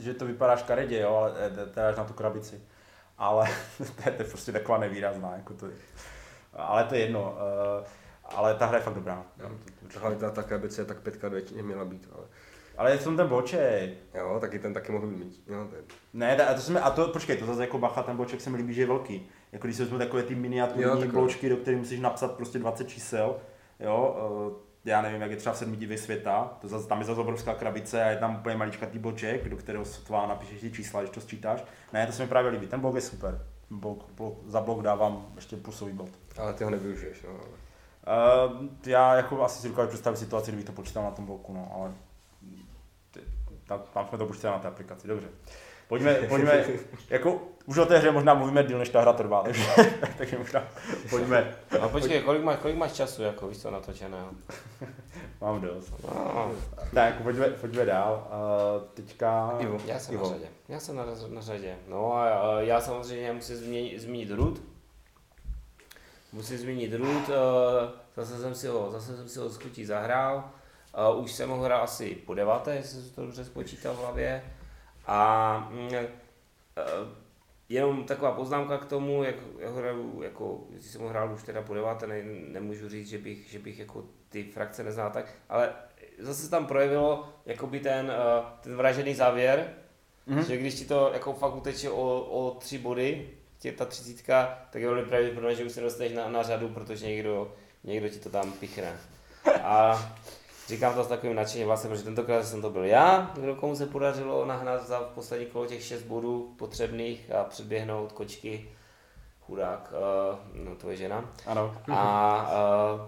že to vypadá škaredě, jo, ale eh, teda až na tu krabici. Ale [laughs] to je, to je prostě taková nevýrazná, jako to je. Ale to je jedno. Uh, ale ta hra je fakt dobrá. To, Hlavně ta, ta krabice je tak pětka většině měla být, ale... ale je v tom ten boček. Jo, taky ten taky mohl být. Jo, to je... Ne, a to, se mi, a to, počkej, to zase jako bacha, ten bloček se mi líbí, že je velký. Jako když vezmu takové ty miniaturní bločky, do kterých musíš napsat prostě 20 čísel, jo, eh, já nevím, jak je třeba v sedmi divy světa, to zase, tam je zase obrovská krabice a je tam úplně maličkatý bloček, do kterého sotva napíšeš ty čísla, když to sčítáš. Ne, to se mi právě líbí, ten blok je super. Blok, blok, za blok dávám ještě plusový bod. Ale ty ho nevyužiješ, no. Uh, já jako asi si dokážu představit situaci, kdybych to počítal na tom bloku, no, ale tam, tam jsme to počítali na té aplikaci, dobře. Pojďme, pojďme, jako už o té hře možná mluvíme díl, než ta hra trvá, takže, [laughs] takže možná pojďme, No počkej, kolik máš, kolik máš času, jako víš co, natočeného? mám dost. No, Tak, pojďme, pojďme dál, uh, teďka... Ivo. já jsem Ivo. na řadě. Já jsem na, na řadě. No a a já samozřejmě musím změnit, zmínit root. Musím zmínit root, eh, zase jsem si ho, zase jsem si ho z zahrál. Eh, Už jsem ho hrál asi po deváté, jestli jsem to dobře spočítal v hlavě. A eh, jenom taková poznámka k tomu, jak ho hraju, jako, jestli jsem ho hrál už teda po deváté, ne, nemůžu říct, že bych, že bych jako ty frakce neznal tak, ale zase se tam projevilo jakoby ten, eh, ten vražený závěr, Mhm. že když ti to jako fakt uteče o, o tři body, tě ta třicítka, tak je velmi pravděpodobné, že už se dostaneš na, na řadu, protože někdo, někdo ti to tam pichne. A říkám to s takovým nadšením vlastně, protože tentokrát jsem to byl já, kdo komu se podařilo nahnat za poslední kolo těch 6 bodů potřebných a předběhnout kočky. Chudák, uh, no to je žena. Ano. A, uh,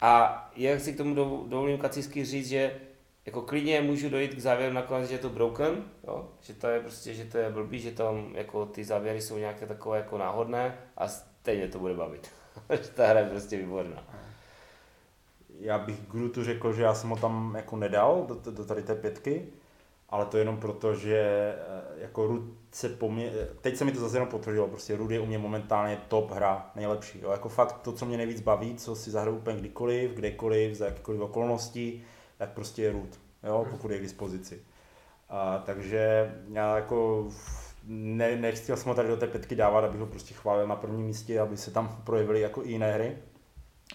a jak si k tomu do- dovolím kacicky říct, že jako klidně můžu dojít k závěru nakonec, že je to broken, jo? že to je prostě, že to je blbý, že tam jako ty závěry jsou nějaké takové jako náhodné a stejně to bude bavit. [laughs] že ta hra je prostě výborná. Já bych Grutu řekl, že já jsem ho tam jako nedal do, do tady té pětky, ale to jenom proto, že eh, jako Rud se po mně, teď se mi to zase jenom potvrdilo, prostě Rud je u mě momentálně top hra, nejlepší, jo, jako fakt to, co mě nejvíc baví, co si zahraju úplně kdykoliv, kdekoliv, za jakýkoliv okolností, tak prostě je Rud, jo, pokud je k dispozici. A, takže já jako ne, nechtěl jsem ho tady do té pětky dávat, abych ho prostě chválil na prvním místě, aby se tam projevily jako i jiné hry.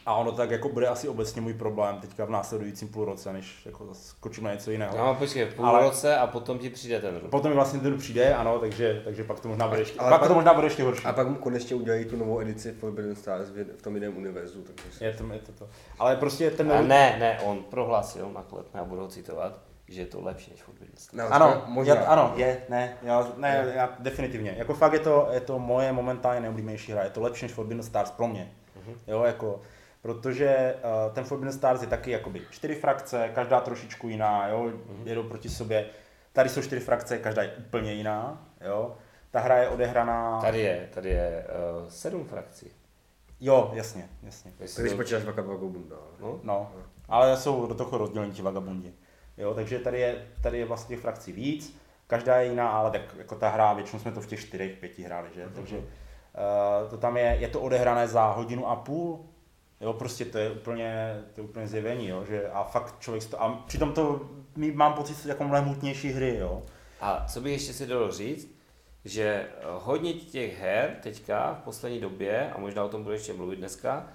A ono tak jako bude asi obecně můj problém teďka v následujícím půlroce, než jako skočím na něco jiného. No počkej, půl Ale- roce a potom ti přijde ten rok. Potom mi vlastně ten přijde, ano, takže, takže pak to možná bude ještě, Ale pak, pak- to možná bude ještě horší. A pak mu konečně udělají tu novou edici Forbidden Stars v tom jiném univerzu, takže. Je to, je to, to. Ale prostě ten... A ne, ne, on prohlásil naklep, já budu ho citovat, že je to lepší než Forbidden Stars. No, Ano, možná. Já, ano, je, ne, já, ne, já definitivně. Jako fakt je to, je to moje momentálně nejoblíbenější hra, je to lepší než Forbidden Stars pro mě. Jo, jako, protože uh, ten Forbidden Stars je taky jakoby čtyři frakce, každá trošičku jiná, jo, jedou proti sobě. Tady jsou čtyři frakce, každá je úplně jiná, jo. Ta hra je odehraná... Tady je, tady je uh, sedm frakcí. Jo, jasně, jasně. Když to- počítáš Vaka Vagabunda. No, No, ale jsou do toho rozdělení ti vagabundi. Jo, takže tady je, tady je vlastně těch frakcí víc, každá je jiná, ale tak jako ta hra, většinou jsme to v těch čtyřech, pěti hráli, že? Takže uh, to tam je, je to odehrané za hodinu a půl, jo, prostě to je úplně, to je úplně zjevení, jo, že a fakt člověk, to, a přitom to mám pocit, že jako mnohem hutnější hry, jo. A co bych ještě si dovolil říct, že eh, hodně těch her teďka v poslední době, a možná o tom budu ještě mluvit dneska,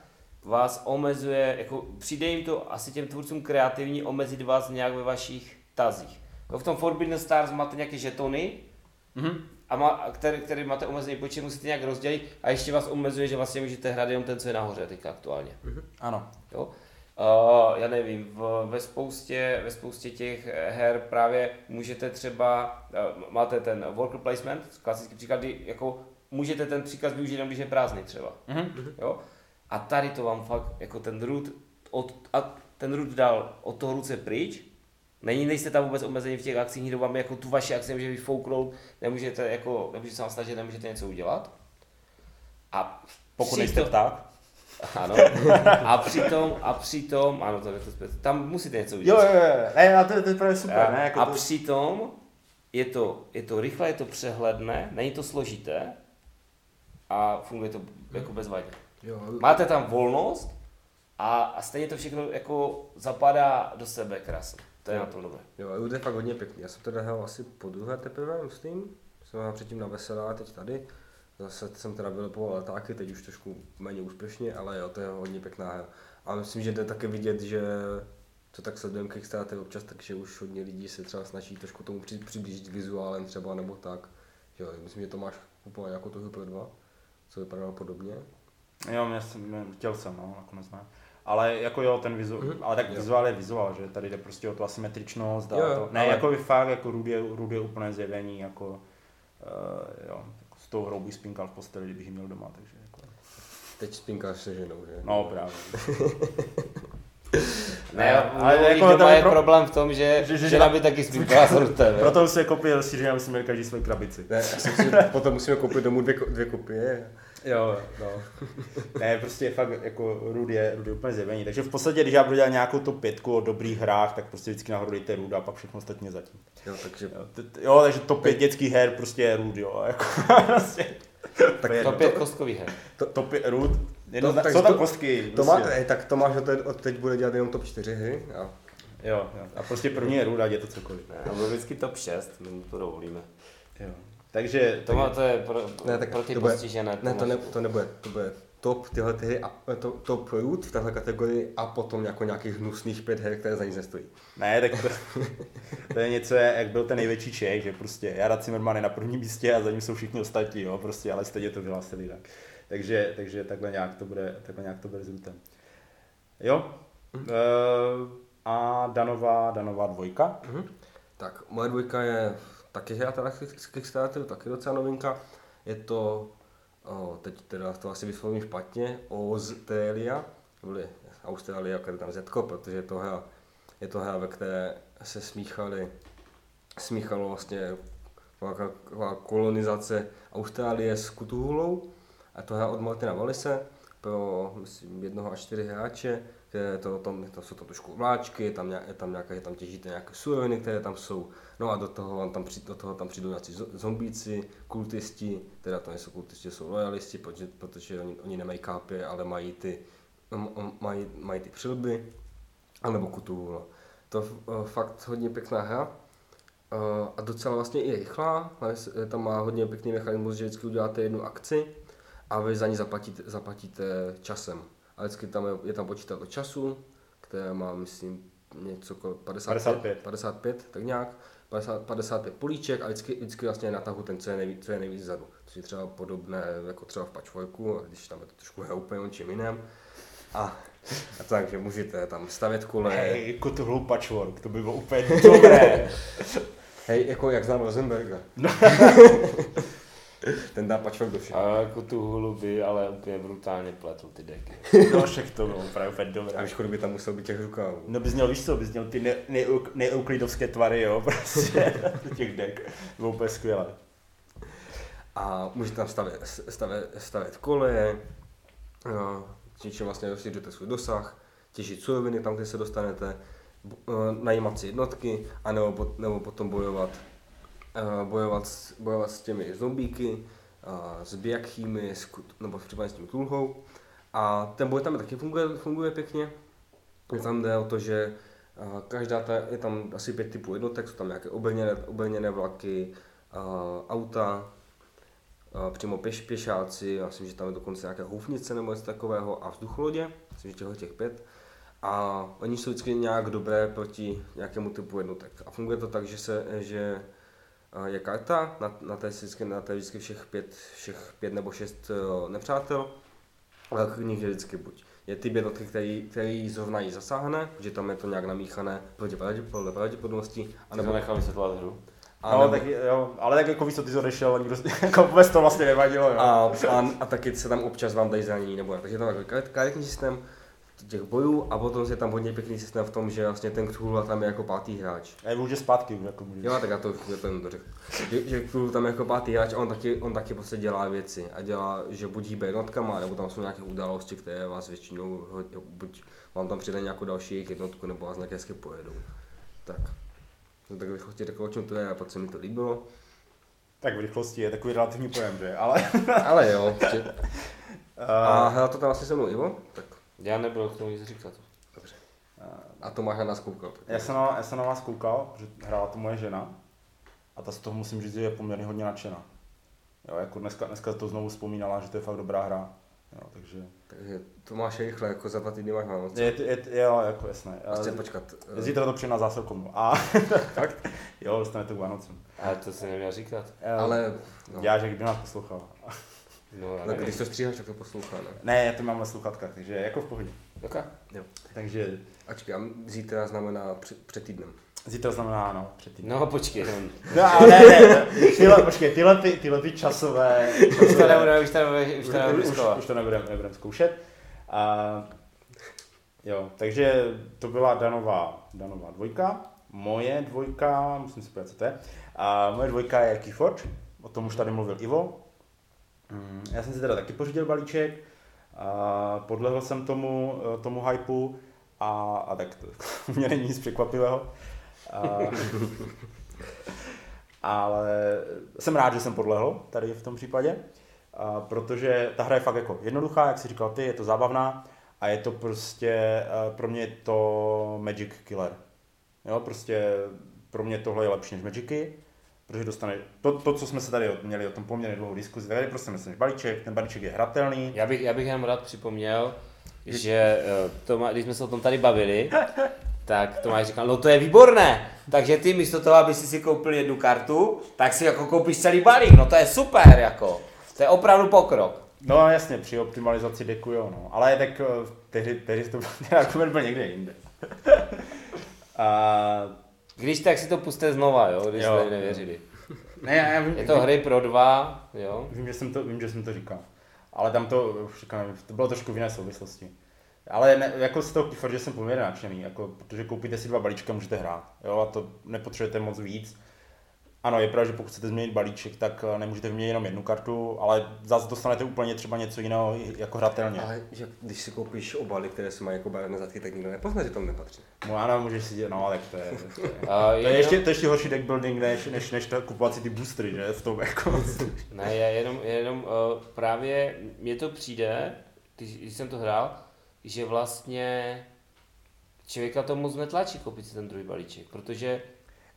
vás omezuje, jako přijde jim to asi těm tvůrcům kreativní omezit vás nějak ve vašich tazích. Jako v tom Forbidden Stars máte nějaké žetony, Mhm. A má, který, který máte omezený počet, musíte nějak rozdělit a ještě vás omezuje, že vlastně můžete hrát jenom ten, co je nahoře teďka aktuálně. Ano. Jo? Uh, já nevím, v, ve, spoustě, ve spoustě těch her právě můžete třeba, uh, máte ten worker placement, klasický příklad, kdy jako můžete ten příkaz využít jenom, když je prázdný třeba. Mhm. Jo? A tady to vám fakt, jako ten root, od, a ten root dal od toho ruce pryč, Není, nejste tam vůbec omezení v těch akcích, nikdo vám jako tu vaši akci nemůže vyfouknout, nemůžete jako, nemůžete se vám snažit, nemůžete něco udělat. A Pokud přitom- nejste pták. ano. A přitom, a přitom, ano, to je to zpět, tam musíte něco Jo, udělat. jo, jo, ne, a to, to je právě super, ne, jako a to, přitom je to, je to rychle, je to přehledné, není to složité a funguje to jako bezvadně. Jo, Máte tam volnost, a, a stejně to všechno jako zapadá do sebe krásně. To je Jo. na tom dobré. Jo, Eud je fakt hodně pěkný. Já jsem teda hrál asi po druhé teprve, myslím. Jsem hrál předtím na Veselá, teď tady. Zase jsem teda vylepoval letáky, teď už trošku méně úspěšně, ale jo, to je hodně pěkná hra. A myslím, že jde také vidět, že co tak sledujeme Kickstarter občas, takže už hodně lidí se třeba snaží trošku tomu při, přiblížit vizuálem třeba nebo tak. Jo, myslím, že to máš úplně jako toho pro dva, co vypadalo podobně. Jo, mě jsem, mě, chtěl jsem, no, nakonec ne. Ale jako jo, ten vizu, Mhm. ale tak Jo. vizuál je vizuál, že tady jde prostě o tu asymetričnost a Jo, to, ne, ale- jako by fakt, jako Rudy Rudy je úplné zjevení, jako, uh, jo, s tou hrou bych spinkal v posteli, kdybych ji měl doma, takže jako, Teď spinkáš se ženou, že? no právě. [laughs] Ne, ale ale jako jako to doma je pro- problém v tom, že, že- že, že- žena by taky spíkala s tebe. Proto jsem si koupil rozšíření, aby jsme měli každý svoji krabici. Ne, já jsem si, potom musíme koupit domů dvě, dvě kopie. Jo, no. [laughs] ne, prostě fakt jako Rudy je, Rudy je úplně zjevení. Takže v podstatě, když já budu dělat nějakou tu pětku o dobrých hrách, tak prostě vždycky nahoru dejte Ruda a pak všechno ostatně zatím. Jo, takže Jo, takže top 5 dětských her prostě je Rud, jo. Jako, [laughs] prostě. Tak je To pět kostkových her. top 5 Rud, jedno, To- to, tak jsou tam to- kostky. To má, prostě. ej, tak Tomáš od teď, bude dělat jenom top 4 hry. A Jo, jo. A prostě první je Rud, ať je to cokoliv. Ne, to byl vždycky top 6, my mu to dovolíme. Jo. Takže, To, má, to je pro, Ne, tak pro ty to bude- postižené. ne, to, ne, to nebude. To bude top tyhle ty hry, a, to, top root v téhle kategorii a potom jako nějakých hnusných pět her, které za nic nestojí. ne, tak to, [laughs] to, je něco, jak byl ten největší Čech, že prostě Jara Zimmerman je na prvním místě a za ním jsou všichni ostatní, jo, prostě, ale stejně to vyhlásili jinak. Takže, takže takhle nějak to bude, takhle nějak to bude s Rutem. Jo, e, a Danová, Danová dvojka. Mhm. Tak, moje dvojka je taky hra teda Kickstarteru, taky docela novinka. Je to, o, teď teda to asi vyslovím špatně, Australia, byly Australia, které tam zetko, protože je to hra, je to hra, ve které se smíchali, smíchalo vlastně kolonizace Austrálie s Kutuhulou. A to hra od Martina Wallise pro myslím, jednoho až čtyři hráče, které to, tam, to jsou tam trošku vláčky, tam, je tam nějaké, tam těžíte nějaké suroviny, které tam jsou. No a do toho, vám tam, do toho tam přijdou nějací zo- zombíci, kultisti, teda to nejsou kultisti, jsou lojalisti, protože, protože oni, oni nemají kápě, ale mají ty, mají, mají ty přilby, anebo Kutuhula. To uh, fakt hodně pěkná hra. Uh, a docela vlastně i rychlá, eh, tam má hodně pěkný mechanismus, že vždycky uděláte jednu akci a vy za ní zaplatíte, zaplatíte časem. A vždycky tam je, je tam počítat o času, které má, myslím, něco kolem 55, 55. 55 tak nějak, 50, 55 políček a vždycky, vždycky vlastně na tahu ten, co je, nejvíc, co je nejvíc vzadu. Což je třeba podobné jako třeba v patchworku, když tam je to trošku úplně o čem jiném. A, a takže můžete tam stavět kole. Hej, jako to hloup patchwork, to by bylo úplně [laughs] dobré. Hej, jako jak znám Rosenberga. [laughs] [laughs] Ten dá patchwork do všeho. A jako tu huluby, ale úplně brutálně pletl ty deky. [laughs] no však to bylo opravdu úplně A dobré. víš, kolik by tam musel být těch rukávů. No bys měl, víš co, bys měl ty ne- neeuklidovské tvary, jo, [laughs] prostě, těch dek. Bylo úplně skvělé. A můžete tam stavět, stavět, stavět koleje, no, čím vlastně rozšíříte svůj dosah, těžit suroviny tam, kde se dostanete, eh, najímat si jednotky, a nebo, pot- nebo potom bojovat, bojovat, s- bojovat s těmi zombíky, eh, s biakchými, nebo případně s tím tulhou. A ten boj tam taky funguje, funguje pěkně. Je tam jde o to, že eh, každá ta, je tam asi pět typů jednotek, jsou tam nějaké obrněné, obrněné vlaky, eh, auta, eh, přímo pěš, pěšáci, já myslím, že tam je dokonce nějaké houfnice nebo něco takového a vzducholodě, myslím, že těch pět. A oni jsou vždycky nějak dobré proti nějakému typu jednotek. A funguje to tak, že, se, že eh, je karta, na, na, té, vždycky, na té vždycky všech pět, všech pět nebo šest eh, nepřátel, a k nich je vždycky buď je typ jednotky, který, který zrovna jí zasáhne, že tam je to nějak namíchané proti pravděpodobnosti, A nebo anebo, nechal vysvětlovat hru. a No, nebo, tak, jo, ale tak jako víš co, ty odešel, a nikdo, [laughs] jako vůbec to vlastně nevadilo, jo. A, a, a taky se tam občas vám dají zranění, nebo jak. Takže je to takový karet- karetní systém těch bojů a potom je tam hodně pěkný systém v tom, že vlastně ten Cthulhu tam je jako pátý hráč. A je je zpátky, už jako můžeš. Jo, tak já to, já to jenom dořeknu. Že, že Cthulhu tam je jako pátý hráč a on taky, on taky prostě dělá věci a dělá, že buď hýbe jednotkama, nebo tam jsou nějaké události, které vás většinou, buď vám tam přijde nějakou další jejich jednotku, nebo vás nějaké hezky pojedou. Tak. No, tak bych ti řekl, o čem to je a pak se mi to líbilo. Tak v rychlosti je takový relativní pojem, že? Ale, Ale jo, že, [laughs] a uh, hrál to tam vlastně se mnou Ivo, tak Já nebyl k tomu nic říkat. Dobře. A Tomáš na nás koukal. tak- Já jsem, na, já jsem na vás koukal, protože hrála to moje žena a ta z toho musím říct, že je poměrně hodně nadšená. Jo, jako dneska, dneska to znovu vzpomínala, že to je fakt dobrá hra. Jo, takže... Takže Tomáš je rychle, jako za dva týdny máš Vánoce. Je, je, je, jo, jako jasné. Prostě počkat. eh, Zítra to přijde na zásilkovnu. A [laughs] fakt, jo, dostanete k Vánocům. Ale to se neměl říkat. Ale, no, Já, že kdyby nás poslouchal. No, tak nevím. když to stříháš, tak to poslouchá, ne? Ne, já to mám na sluchatkách, takže jako v pohodě. Okay. Jo. Takže Ačkej, a zítra znamená před, před týdnem. zítra znamená, no, před týdnem. No počkej, no. No, ale ne, ne, tyhle, počkej, tyhle, ty, tyhle ty časové... Už to nebudeme, už to nebudeme, už to nebudeme už, už to nebudeme, nebudeme zkoušet. A, jo, takže to byla Danová, Danová dvojka. Moje dvojka, musím si podívat, co to je. A moje dvojka je Keyforge, o tom už tady mluvil Ivo. Mm, Já jsem si teda taky pořídil balíček, a podlehl jsem tomu, eh, tomu hypeu a, a tak to [laughs] mě není nic překvapivého. A, [laughs] ale jsem rád, že jsem podlehl tady v tom případě, a, protože ta hra je fakt jako jednoduchá, jak si říkal ty, je to zábavná a je to prostě, a, pro mě je to Magic Killer. Jo, prostě pro mě tohle je lepší než Magicy, protože dostane to, to, co jsme se tady měli o tom poměrně dlouhou diskuzi, tady prostě myslím, balíček, ten balíček je hratelný, Já bych, já bych jenom rád připomněl, že eh, Toma, když jsme se o tom tady bavili, tak Tomáš říkal, no to je výborné, takže ty místo toho, aby si si koupil jednu kartu, tak si jako koupíš celý balík, no to je super, jako. To je opravdu pokrok. No jasně, při optimalizaci deku jo, no. Ale tak eh, tehdy, tehdy to [laughs] ten argument byl někde jinde. [laughs] A, Když tak si to puste znova, jo, když Jo. jste nevěřili. ne, já, já vím, Je to hry pro dva, jo. Vím, že jsem to, vím, že jsem to říkal. Ale tam to, už říkám, to bylo trošku v jiné souvislosti. Ale ne, jako z toho Keyforge jsem poměrně nadšený, jako, protože koupíte si dva balíčka, můžete hrát. Jo, a to nepotřebujete moc víc. Ano, je pravda, že pokud chcete změnit balíček, tak eh, nemůžete vyměnit jenom jednu kartu, ale zase dostanete úplně třeba něco jiného jako hratelně. Ale že když si koupíš obaly, které se mají jako barevné zadky, tak nikdo nepozná, že tam nepatří. No ano, můžeš si dělat, no tak to je, to je, [laughs] A to je, ještě, to je ještě horší deck building, než, než, než to kupovat si ty boostery, že, v tom jako. [laughs] Ne, já jenom, jenom uh, právě mně to přijde, když, když jsem to hrál, že vlastně člověka to moc netlačí koupit si ten druhý balíček, protože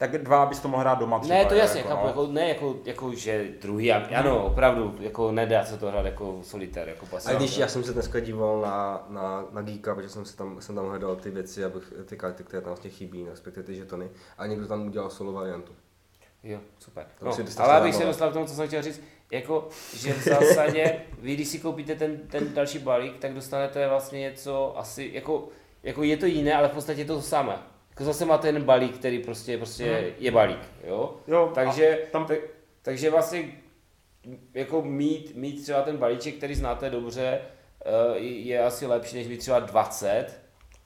tak dva bys to mohl hrát doma třeba. ne, to jasně, jako, chápu, no. jako, ne jako, jako, že druhý, a- ano, opravdu, jako nedá se to hrát jako solitér, jako A pasivní. když já jsem se dneska díval na, na, na Geeka, protože jsem, se tam, jsem tam hledal ty věci, abych ty karty, které tam vlastně chybí, respektive ty žetony, a někdo tam udělal solo variantu. Jo, super. To No, ale abych se dostal k tomu, co jsem chtěl říct, jako, že v zásadě, [laughs] vy když si koupíte ten, ten další balík, tak dostanete vlastně něco asi, jako, jako je to jiné, ale v podstatě je to to samé. Zase máte ten balík, který prostě, prostě je balík, jo? Jo, Takže, tam tak, takže vlastně jako mít, mít třeba ten balíček, který znáte dobře, eh, je asi lepší, než mít třeba 20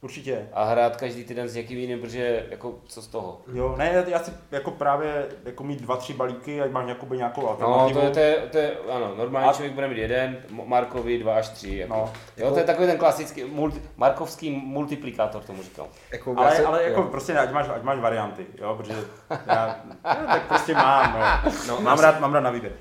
určitě. a hrát každý týden s někým jiným, protože jako co z toho? Jo, ne, já si jako právě jako mít dva, tři balíky, ať mám jakoby nějakou No, alternativu. to je, to je, to je ano, normální A- člověk bude mít jeden, Markovi dva až tři. Jako. No, jo, to je takový ten klasický, multi, markovský multiplikátor tomu říkám. Jako, já ale, se- ale jako jo. prostě ať máš, ať máš varianty, jo, protože já, no, tak prostě mám, no. No, mám, rád, mám rád na výběr.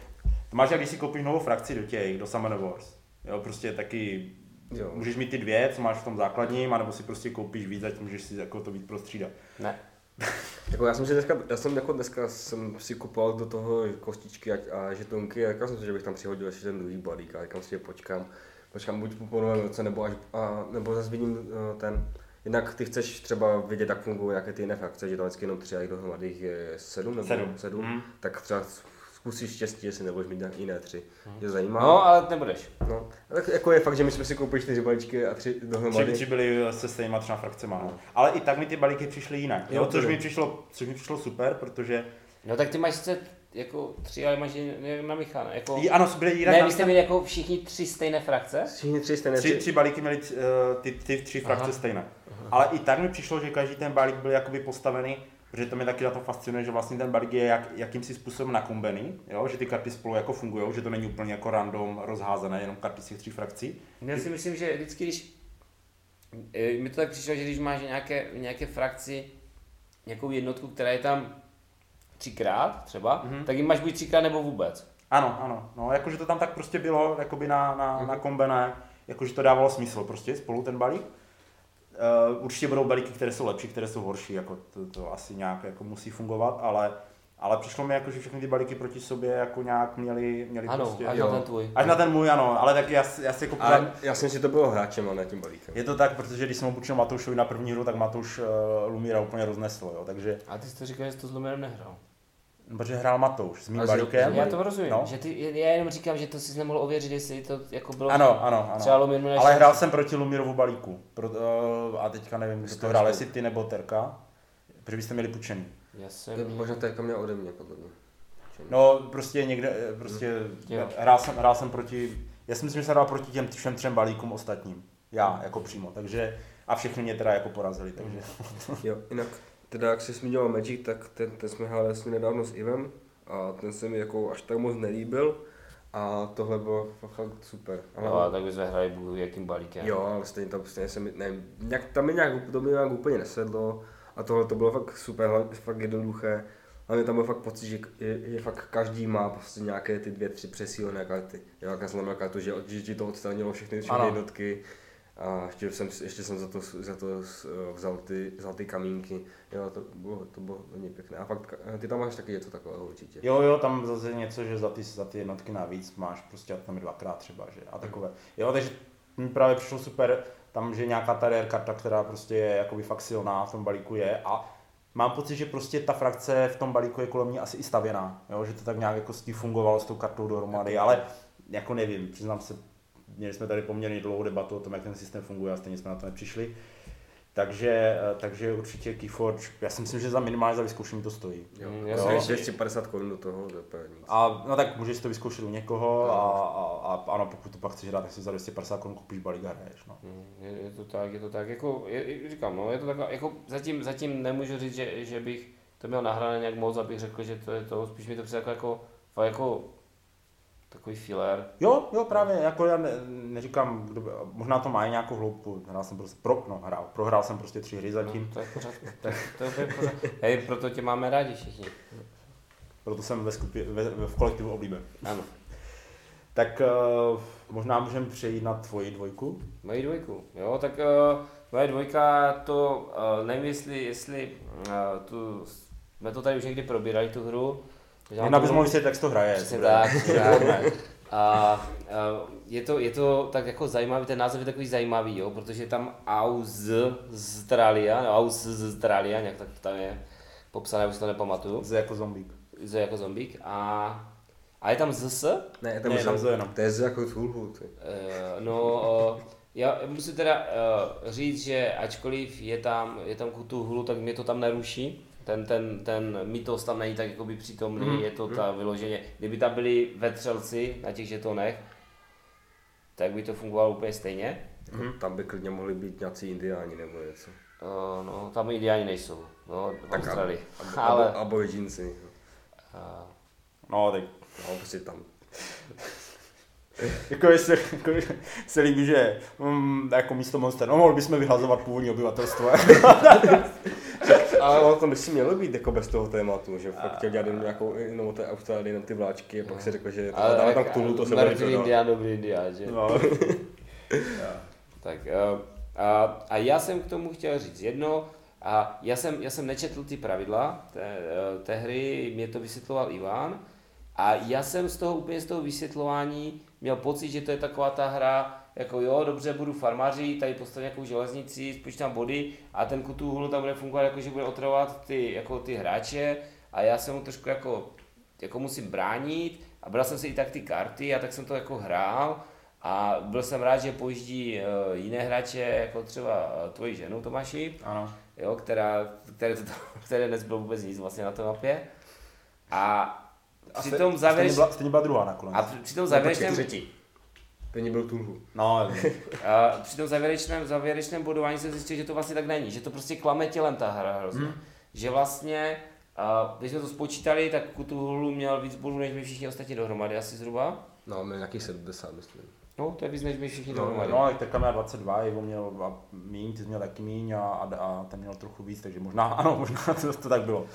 To máš, jak když si koupíš novou frakci do těch, do Summoner Wars. Jo, prostě taky Jo. můžeš mít ty dvě, co máš v tom základním, anebo si prostě koupíš víc, ať můžeš si jako to víc prostřídat. Ne. [laughs] Jako já jsem si dneska, já jsem jako dneska jsem si kupoval do toho kostičky a, a žetonky a říkal jsem si, že bych tam přihodil ještě ten druhý balík a říkám si, že počkám, počkám buď po novém roce, nebo až, a, nebo zase vidím uh, ten, Jinak ty chceš třeba vědět, jak fungují jaké ty jiné frakce, že tam vždycky jenom tři a jich dohromady je sedm nebo Sedm. sedm Mhm. tak třeba zkusíš štěstí, jestli nebudeš mít jiné tři. Mě zajímá. No, ale nebudeš. no. Tak jako je fakt, že my jsme si koupili čtyři balíčky a tři Tři, dohromady. tři byly se stejnýma třeba frakcema. No. Ale i tak mi ty balíky přišly jinak, jo, Jo, což, mi přišlo, což mi přišlo super, protože No tak ty máš sice jako tři, ale máš je nějak namíchané. Jako... I, ano, byly jinak. Ne, na- vy jste měli jako všichni tři stejné frakce? Všichni tři stejné tři, tři. tři balíky měly uh, ty, ty tři frakce Aha. stejné. Ale i tak mi přišlo, že každý ten balík byl jakoby postavený, protože to mě taky na to fascinuje, že vlastně ten balík je jak, jakýmsi způsobem nakumbený, jo? že ty karty spolu jako fungují, že to není úplně jako random rozházené, jenom karty z těch tří frakcí. Já si myslím, že vždycky, když eh, mi to tak přišlo, že když máš nějaké, nějaké frakci nějakou jednotku, která je tam třikrát třeba, Mhm. mm-hmm. tak ji máš buď třikrát nebo vůbec. Ano, ano, no, jakože to tam tak prostě bylo, jakoby na, na, Mhm. na kombené, jakože to dávalo smysl prostě spolu ten balík. Uh, určitě budou balíky, které jsou lepší, které jsou horší, jako to, to asi nějak jako musí fungovat, ale ale přišlo mi jako, že všechny ty balíky proti sobě jako nějak měli, měli Ano, prostě... až jo. na ten tvůj. Až na ten můj, ano, ale tak já, si- já si jako pořád, Ale já jsem si to bylo hráčem a ne tím balíkem. je to tak, protože když jsem obučil Matoušovi na první hru, tak Matouš uh, Lumíra úplně roznesl, jo, takže, A ty jsi to říkal, že jsi to s Lumirem nehrál. Protože hrál Matouš s mým balíkem. Já to rozumím, No. že ty, já jenom říkám, že to si nemohl ověřit, jestli to jako bylo... Ano, ano, Třeba ano. Lumír měl Ale hrál jsem proti Lumírovu balíku. Pro, uh, a teďka nevím, kdo to hrál, jestli ty nebo Terka. Protože byste měli půjčený. Já jsem... Možná teďka měl ode mě, podle mě. No, prostě někde, eh, prostě Jo. hrál jsem, hrál jsem proti, já si myslím, že jsem hrál proti těm všem třem balíkům ostatním. Já, jako přímo, takže, a všechny mě teda jako porazili, takže. Jo, jinak, teda jak jsi zmiňoval Magic, tak ten, ten jsme hráli vlastně nedávno s Ivem a ten se mi jako až tak moc nelíbil a tohle bylo fakt super. Ale, No, a tak bychom hráli bůh jakým balíkem. Jo, ale stejně tam stejně se mi, nevím, nějak, tam mi nějak, to mi nějak úplně nesedlo a tohle to bylo fakt super, fakt jednoduché. A mě tam byl fakt pocit, že je, je fakt každý má prostě nějaké ty dvě, tři přesílené karty. Jo, jak já jsem měl kartu, že, že ti to odstranilo všechny, všechny Ano. jednotky. A ještě jsem, ještě jsem za to, za to vzal, ty, vzal ty kamínky. Jo, to bylo, to bylo hodně pěkné. A fakt, eh, ty tam máš taky něco takového určitě. Jo, jo, tam zase něco, že za ty, za ty jednotky navíc máš prostě tam dvakrát třeba, že a takové. Jo, takže mi právě přišlo super, tam, že nějaká ta rare karta, která prostě je jakoby fakt silná v tom balíku je a mám pocit, že prostě ta frakce v tom balíku je kolem ní asi i stavěná, jo, že to tak nějak jako s tím fungovalo s tou kartou dohromady, ale jako nevím, přiznám se, měli jsme tady poměrně dlouhou debatu o tom, jak ten systém funguje a stejně jsme na to nepřišli. Takže, eh, takže určitě Keyforge, já si myslím, že za minimálně za vyzkoušení to stojí. Jo, Mm, jo. já jsem jo. ještě- 250 korun do toho, to je nic. A no tak můžeš to vyzkoušet u někoho a, a, a ano, pokud to pak chceš hrát, tak si za 250 korun koupíš balík a hraješ. No. Mm, Je, je, to tak, je to tak, jako, je, říkám, no, je to tak, jako zatím, zatím nemůžu říct, že, že bych to měl nahrané nějak moc, abych řekl, že to je to, spíš mi to přijde jako, jako, jako takový filler. Jo, jo, právě, jako já ne, neříkám, kdo, by- možná to má i nějakou hloubku, hrál jsem prostě, pro, no, hrál, prohrál jsem prostě tři hry zatím, No, to je v pořádku. To, [laughs] to je pořádku. Hej, proto tě máme rádi všichni. proto jsem ve skupi, ve, ve, v kolektivu oblíben. Ano. [laughs] Tak uh, možná můžeme přejít na tvoji dvojku. Moji dvojku, jo, tak uh, moje dvojka, to uh, nevím, jestli, jestli uh, tu, jsme to tady už někdy probírali, tu hru. Možná bys mohl vysvětlit, jak to hraje. Přesně tak. [laughs] A, a je, to, je to tak jako zajímavý, ten název je takový zajímavý, jo, protože je tam Australia, no, Australia, nějak tak tam je popsané, už to nepamatuju, Z jako zombík. Z jako zombík. A, a je tam ZS, Ne, Ne, tam je je tam jenom. To je z jako Tulhu, ty. Eh, no, eh, já musím teda eh, říct, že ačkoliv je tam, je tam kutu hulu, tak mě to tam neruší. Ten, ten, ten mytos tam není tak jakoby přítomný, Mhm. je to ta vyloženě. Kdyby tam byli vetřelci na těch žetonech, tak by to fungovalo úplně stejně. Jako, tam by klidně mohli být nějací indiáni nebo něco. Uh, no, tam indiáni nejsou, no, v Tak Austrálii. Abo, Ale, abo, aboridžinci. uh, No, tak No, prostě tam. [laughs] Jako se, jako se líbí, že mm, jako místo monster, no mohli bychom vyhazovat původní obyvatelstvo. [laughs] [laughs] Ale ono to by si mělo být jako bez toho tématu, že fakt chtěl dělat jenom nějakou jenom o té Austrálii, jenom ty vláčky a pak si řekl, že to dáme tam k Tulu, to se bude dál. indián, dobrý indián, že? no. [laughs] Tak uh, a, a já jsem k tomu chtěl říct jedno, a já jsem, já jsem nečetl ty pravidla té, eh, té hry, mě to vysvětloval Ivan, a já jsem z toho úplně z toho vysvětlování měl pocit, že to je taková ta hra, jako jo, dobře, budu farmaří, tady postavím nějakou železnici, spočítám body a ten kutuhlu tam bude fungovat jako, že bude otravovat ty, jako ty hráče a já jsem mu trošku jako, jako musím bránit a bral jsem si i tak ty karty a tak jsem to jako hrál a byl jsem rád, že pojíždí eh, jiné hráče, jako třeba eh, tvoji ženu Tomáši, Ano. jo, která, které, to, [laughs] které dnes bylo vůbec nic vlastně na té mapě. A A při ste- tom stejně, závěrečném, byla, stejně byla druhá nakonec. a při, při tom závěrečném, třetí. První byl Tulhu. No, a při tom závěrečném, závěrečném bodování jsem zjistil, že to vlastně tak není, že to prostě klame tělem ta hra hrozně. Hmm. Že vlastně, a když jsme to spočítali, tak Kutuhulu měl víc bodů než my všichni ostatní dohromady asi zhruba. No, měl nějakých 70, myslím. No, to je víc než my všichni No, dohromady. no, ale teďka měl 22, Ivo měl a míň, ty jsi měl taky míň a, a, a ten měl trochu víc, takže možná, ano, možná [laughs] to, to tak bylo.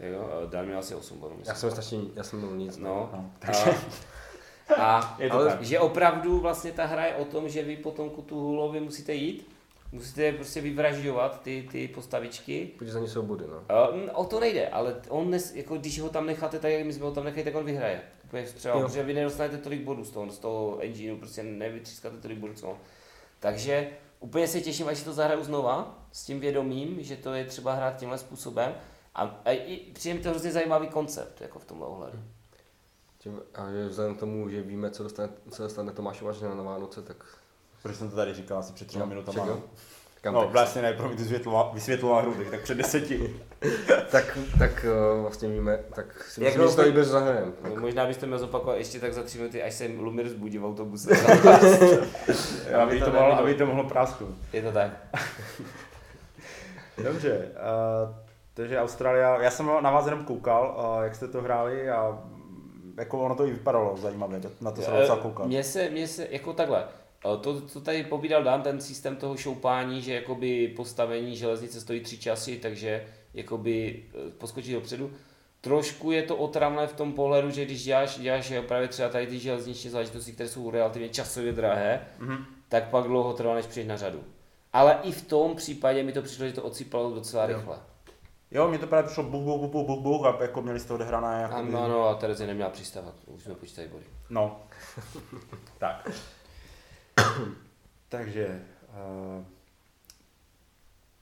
Jo, Dan měl asi 8 bodů. myslím. Já jsem strašně, já jsem měl nic. No, No, takže... A Je to ale, tak. že opravdu vlastně ta hra je o tom, že vy potom ku tu hulovi musíte jít, musíte prostě vyvražďovat ty, ty postavičky. Protože za ní jsou body, no. Uh, o to nejde, ale on nes, jako když ho tam necháte tak, jak my jsme ho tam nechali, tak on vyhraje. Úplně Jo. protože vy nedostanete tolik bodů z toho, z toho engineu, prostě nevytřískáte tolik bodů, co on. Takže úplně se těším, až si to zahraju znova, s tím vědomím, že to je třeba hrát tímhle způsobem. A, a i přijde mi to hrozně zajímavý koncept, jako v tomhle ohledu. Tím, a že vzhledem k tomu, že víme, co dostane, co dostane Tomáš Vařina na Vánoce, tak... Proč jsem to tady říkal asi před třema Jo, minutama. no. Kam No, vlastně ne, pro mě ty vysvětloval, vysvětloval hru, tak, tak před deseti. [laughs] tak, tak uh, vlastně víme, tak si Jak myslím, že to i bez zahrajem. No, možná byste měl zopakovat ještě tak za tři minuty, až se Lumir zbudí v autobuse. [laughs] [laughs] aby, to mohlo, aby to mohlo prásknout. je to tak. Dobře, uh, takže Austrália, já jsem na vás jenom koukal, uh, jak jste to hráli a jako ono to i vypadalo zajímavě, na to jsem docela koukal. Mně se, mně se, jako takhle, eh, to, co tady povídal Dan, ten systém toho šoupání, že jakoby postavení železnice stojí tři časy, takže jakoby eh, poskočí dopředu. Trošku je to otravné v tom pohledu, že když děláš, děláš eh, právě třeba tady ty železniční záležitosti, které jsou relativně časově drahé, Mhm. tak pak dlouho trvá, než přijdeš na řadu. Ale i v tom případě mi to přišlo, že to odsýpalo docela Jo. rychle. Jo, mně to právě přišlo buch, buch, buch, buch, buch, buch a jako měli toho odehrané jako Ano, ano, a Terezie neměla přístavat, už jsme počítali body. No. [laughs] tak. [coughs] Takže, uh,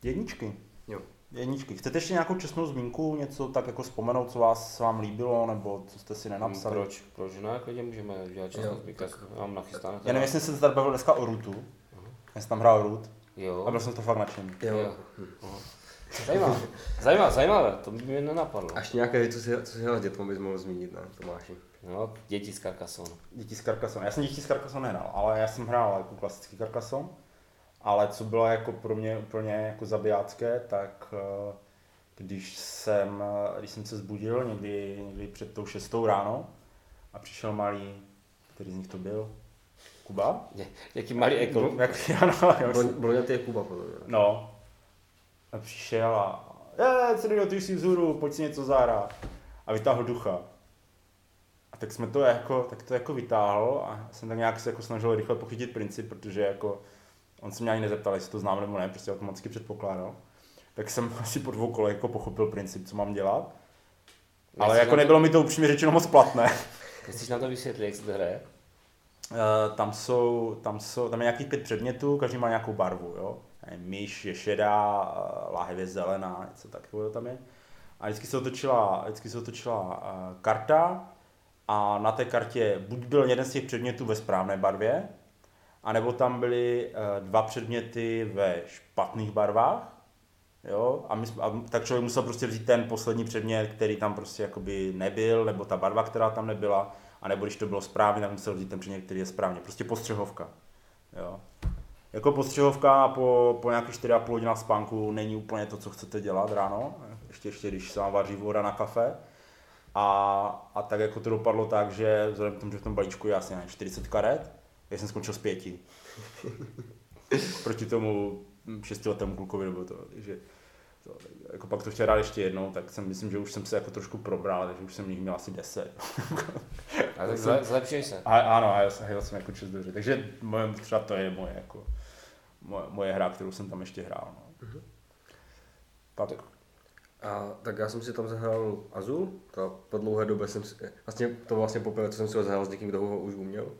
jedničky. Jo. Jedničky. Chcete ještě nějakou čestnou zmínku, něco tak jako vzpomenout, co vás se vám líbilo, nebo co jste si nenapsali? Proč? Proč ne? Klidně můžeme dělat na zbytek. Já mám nachystáno. Já nevím, jestli jsem se tady bavil dneska o Rutu. Já jsem tam hrál Root Jo. a byl jsem to fakt nadšený. Jo. Jo. Zajímavé. Zajímavé, zajímavé, to by mě nenapadlo. Až nějaké, co si, co si hrál s dětmi, bys mohl zmínit, ne, Tomáši? No, děti z Carcassonne. Děti z Carcassonne. Já jsem děti z Carcassonne nehrál, ale já jsem hrál jako klasický Carcassonne. Ale co bylo jako pro mě úplně jako zabijácké, tak eh, když jsem, eh, když jsem se zbudil někdy, někdy před tou šestou ráno a přišel malý, který z nich to byl? Kuba? Ně- Jaký malý ekol. Jak, [laughs] ano, jsem- bylo nějaký Kuba, podle mě. No. A přišel a je, Cyrilio, ty jsi vzhůru, pojď si něco zahrát. A vytáhl ducha. A tak jsme to jako, tak to jako vytáhl a jsem tak nějak se jako snažil rychle pochytit princip, protože jako on se mě ani nezeptal, jestli to znám nebo ne, prostě automaticky předpokládal. Tak jsem [laughs] asi po dvou kolech jako pochopil princip, co mám dělat. Ale Nechceš jako na to- nebylo mi to upřímně řečeno moc platné. [laughs] Chceš nám to vysvětlit, jak se to hraje? Eh, tam jsou, tam jsou, tam je nějakých pět předmětů, každý má nějakou barvu, jo. Myš je šedá, eh, láhev je zelená, něco takového tam je. A vždycky se otočila, vždycky se otočila eh, karta a na té kartě buď byl jeden z těch předmětů ve správné barvě, anebo tam byly eh, dva předměty ve špatných barvách, Jo, a, my, a tak člověk musel prostě vzít ten poslední předmět, který tam prostě jakoby nebyl, nebo ta barva, která tam nebyla, a nebo když to bylo správně, tak musel vzít ten předmět, který je správně. Prostě postřehovka. Jo. Jako postřehovka po, po nějakých 4,5 hodinách spánku není úplně to, co chcete dělat ráno, ještě, ještě když se vám vaří voda na kafe. A, a tak jako to dopadlo tak, že vzhledem k tomu, že v tom balíčku je asi nevím, 40 karet, já jsem skončil s pěti. [laughs] Proti tomu šestiletému klukovi nebo to, takže to, jako pak to chtěl dát ještě jednou, tak jsem myslím, že už jsem se jako trošku probral, takže už jsem jich měl asi 10. [laughs] A tak se. A, ano, a já jsem, já jsem jako čest dobře, takže moje, třeba to je moje, jako, moje, moje hra, kterou jsem tam ještě hrál. No. Pak, A tak já jsem si tam zahrál Azul, to po dlouhé době jsem si, vlastně to vlastně poprvé, co jsem si ho zahrál s někým, kdo ho už uměl.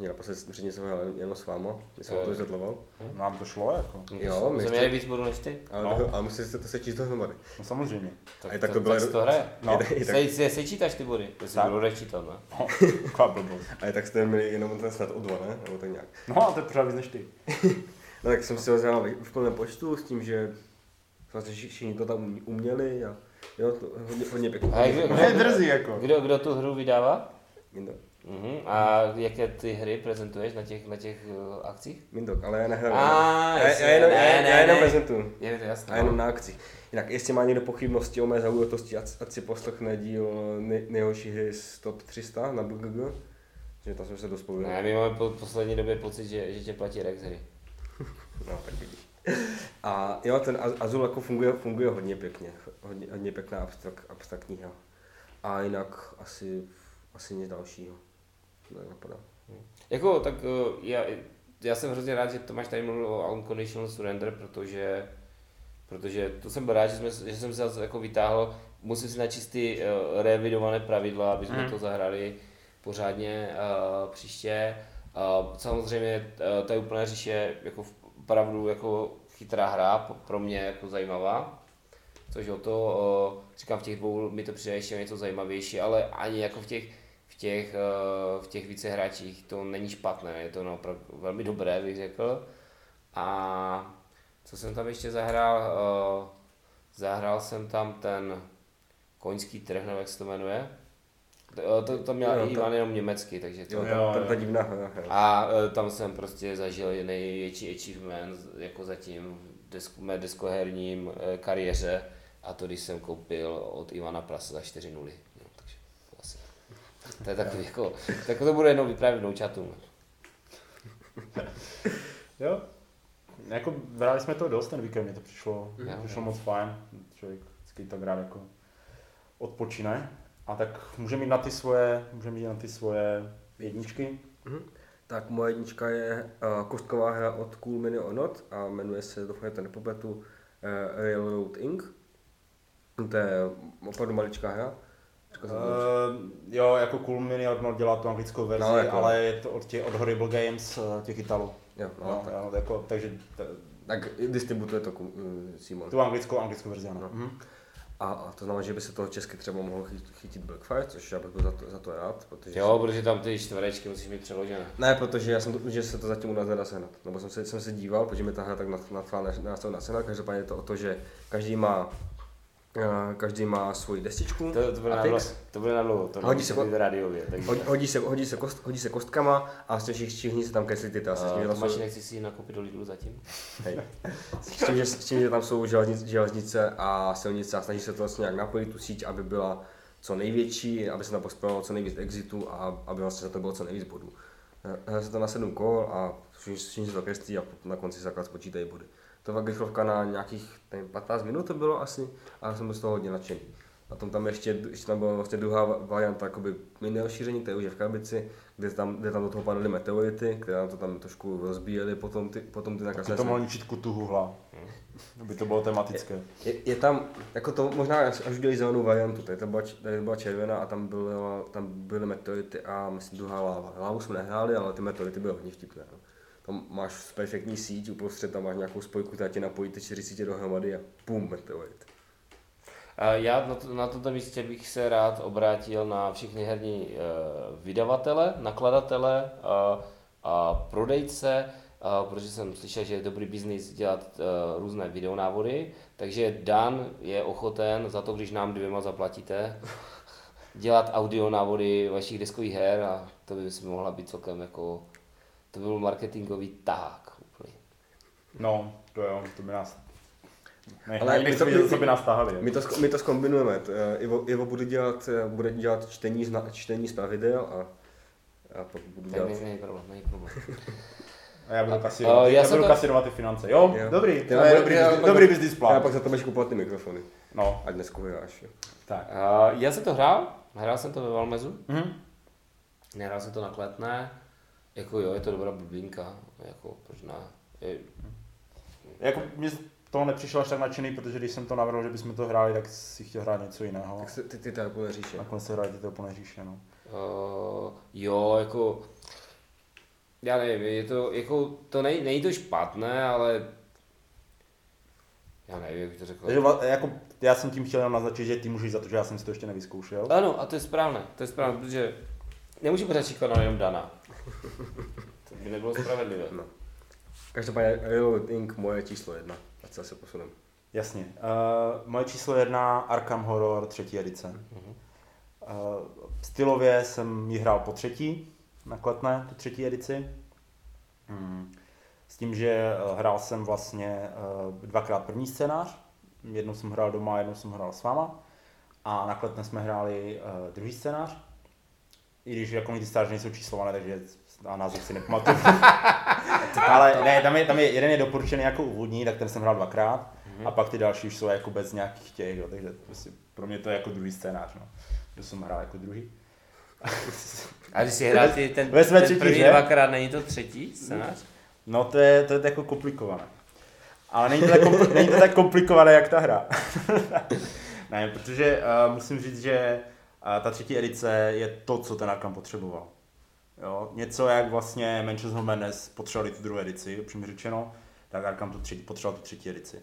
Mě naposled předtím jsem ho hrál jenom s váma, když jsem to vysvětloval. nám to šlo, jako. Jo, my jsme jste- měli víc bodů než ty. Ale, No. no. ale musíte se to sečíst dohromady. No samozřejmě. Tak, A tak to bylo- tak se to hraje. [laughs] No. I tak- i tak- Se, se, sečítáš ty body, to si Tak. budu čítat, ne? No. A [laughs] tak jste měli jenom ten snad o dva, ne? Nebo tak nějak. No a to je pořád víc než ty. [laughs] No tak jsem si ho zahrál v plném počtu s tím, že vlastně vši- všichni to tam uměli a jo, to hodně, hodně pěkně. A jak- To je drzí, jako. Kdo, kdo tu hru vydává? Mindok. Mhm. A jaké ty hry prezentuješ na těch, na těch uh, akcích? Mindok, ale já nehraju. A, já, já, jenom, ne, já, ne, já jenom ne. prezentuju. Je to jasné. A jenom na akci. Jinak, jestli má někdo pochybnosti o mé zaujatosti, ať, ať si poslechne díl nej, nejhorší hry z top 300 na BGG, že tam jsme se dost pověděli. Ne, my máme po poslední době pocit, že, že tě platí Rex hry. [laughs] No, tak vidíš. A jo, ten Az- Azul jako funguje, funguje hodně pěkně, hodně, hodně pěkná abstrak, abstraktní hra. A jinak asi, asi nic dalšího. Nenapadá. Jako, tak uh, já, já jsem hrozně rád, že Tomáš tady mluvil o Unconditional Surrender, protože, protože to jsem byl rád, že, jsme, že jsem se zase jako vytáhl, musím si načíst ty uh, revidované pravidla, aby jsme Mm. to zahrali pořádně uh, příště. Uh, samozřejmě uh, ta úplné říš je jako opravdu jako chytrá hra, pro mě jako zajímavá. Což o to, uh, říkám, v těch dvou mi to přijde ještě něco zajímavější, ale ani jako v těch, v těch, uh, v těch více hráčích to není špatné, je to naopak velmi dobré, bych řekl. A co jsem tam ještě zahrál, uh, zahrál jsem tam ten koňský trh, nebo jak se to jmenuje. To, to, to měl Jo, i to- Ivan jenom německy, takže to... Jo, Jo, ta, jo. divná hra. jo. A tam jsem prostě zažil největší achievement jako zatím v desko, mé deskoherním kariéře a to když jsem koupil od Ivana Prasa za 4 nuly. No, takže to asi. To je takový jako, tak to bude jednou vyprávět vnoučatům. Jo. Jako, hráli jsme to dost ten víkend, mě to přišlo, Jo. přišlo moc fajn. Člověk vždycky tak rád jako odpočine. A tak může mít na ty svoje, může mít na ty svoje jedničky. Tak moje jednička je uh, kostková hra od Cool Mini or Not a jmenuje se, doufám, že to nepopletu, uh, Railroad Inc. To je opravdu maličká hra. Jsem. Uh, jo, jako Cool Mini Orno dělá tu anglickou verzi, No, no, jako- ale je to od, těch, od Horrible Games, eh, těch Italů. jo, no, No, tak, jo, jako, takže t- tak distributuje to uh, Simon. tu anglickou, anglickou verzi, ano. No. Mhm. A, a to znamená, že by se toho česky třeba mohlo chytit, Blackfire, což já bych byl za to, za to rád, protože... Jo, protože tam ty čtverečky musíš mít přeložené. Ne, protože já jsem, to, že se to zatím u nás nedá sehnat. Nebo jsem se, jsem se díval, protože mi ta hra tak nadchla na, na, na sehnat. Každopádně je to o to, že každý má, každý má svoji destičku. To, to bude a na to bude na dlouho, to Hodí se rádiově. Takže... Hodí, hodí, se, hodí, se kost, hodí se kostkama a tím všichni, se tam kreslí ty že Uh, Tomáš, jsou, nechci si ji nakoupit do Lidlu zatím? hej. s, tím, že, s tím, že tam jsou železnice, železnice a silnice a snaží se to vlastně nějak napojit tu síť, aby byla co největší, aby se tam pospravilo co nejvíc exitů a aby vlastně za to bylo co nejvíc bodů. Hraje se to na 7 kol a všichni, všichni se to kreslí a na konci se akorát spočítají body. To fakt rychlovka na nějakých nevím, 15 minut to bylo asi a já jsem byl z toho hodně nadšený. A tom tam ještě, ještě tam byla vlastně druhá va- varianta jakoby mini rozšíření, které už je v krabici, kde tam, kde tam do toho padaly meteority, které nám to tam trošku rozbíjely, potom ty, potom ty nakreslené. to mohlo ničit kutu huhla, aby to bylo tematické. Je, je, tam, jako to možná až, udělali zelenou variantu, tady to byla, tady byla červená a tam, bylo, tam byly meteority a myslím druhá láva. Lávu jsme nehráli, ale ty meteority byly hodně vtipné. No. Tam máš perfektní síť, uprostřed tam máš nějakou spojku, která tě napojí ty čtyři sítě dohromady a pum, meteorit. Já na, to, na tomto místě bych se rád obrátil na všechny herní uh, vydavatele, nakladatele uh, a prodejce, uh, protože jsem slyšel, že je dobrý biznis dělat uh, různé videonávody, takže Dan je ochoten za to, když nám dvěma zaplatíte, [laughs] dělat audio návody vašich deskových her a to by si mohla být celkem jako, to by byl marketingový tahák úplný. No, to jo, to by nás... Ne, Ale my to- vidět, co by nás tahali. My to, my to zkombinujeme. T- eh, Ivo, Ivo bude dělat, eh, bude dělat čtení, z, na- čtení z pravidel a já pak budu dělat... ne, není problém, není problém. A já budu A- kasírovat, a já já budu to- kasírovat ty finance. Jo, Jo. dobrý, to Já je dobrý, já dobrý business Já plán. pak za to budeš kupovat ty mikrofony, No, ať jo. tak. Uh, já jsem to hrál, hrál jsem to ve Valmezu, Mhm. nehrál jsem to na kletné, jako jo, je to dobrá bublinka, jako proč ne. Je, Jako mě z toho nepřišel až tak nadšený, protože když jsem to navrhl, že bychom to hráli, tak si chtěl hrát něco jiného. Tak se, ty, ty tady bude říše. Nakonec se hráli ty úplné říše, no. uh, jo, jako, já nevím, je to, jako, to nej, není to špatné, ale já nevím, jak bych to řekl. Takže jako, já jsem tím chtěl jenom naznačit, že ty můžeš za to, že já jsem si to ještě nevyzkoušel. Ano, a to je správné, to je správné, protože nemůžeme začít na jenom Dana. To by nebylo spravedlivé. No. Každopádně Reload Inc. moje číslo jedna. Ať se zase posuneme. Jasně. Uh, moje číslo jedna, Arkham Horror třetí edice. Mhm. Uh, stylově jsem ji hrál po třetí, na Kletné, tu třetí edici. Hmm. S tím, že eh, hrál jsem vlastně uh, dvakrát první scénář. Jednou jsem hrál doma, jednou jsem hrál s váma. A na Kletné jsme hráli uh, druhý scénář. I když jako ty scénáře nejsou číslované, takže a název si nepamatuju. [laughs] Ale ne, tam je, tam je, jeden je doporučený jako úvodní, tak ten jsem hrál dvakrát. Mhm. A pak ty další už jsou jako bez nějakých těch, jo, takže prostě pro mě to je jako druhý scénář, no. To jsem hrál jako druhý. [laughs] A když si hrál ty ten, ten třetí, první že? dvakrát, není to třetí scénář? No to je, to je jako komplikované. Ale není to tak, kompli- není to tak komplikované, jak ta hra. [laughs] ne, protože uh, musím říct, že uh, ta třetí edice je to, co ten Arkham potřeboval. Jo? Něco, jak vlastně Manchester Madness potřebovali tu druhou edici, upřímně řečeno, tak Arkham tu třetí, potřeboval tu třetí edici. Uh,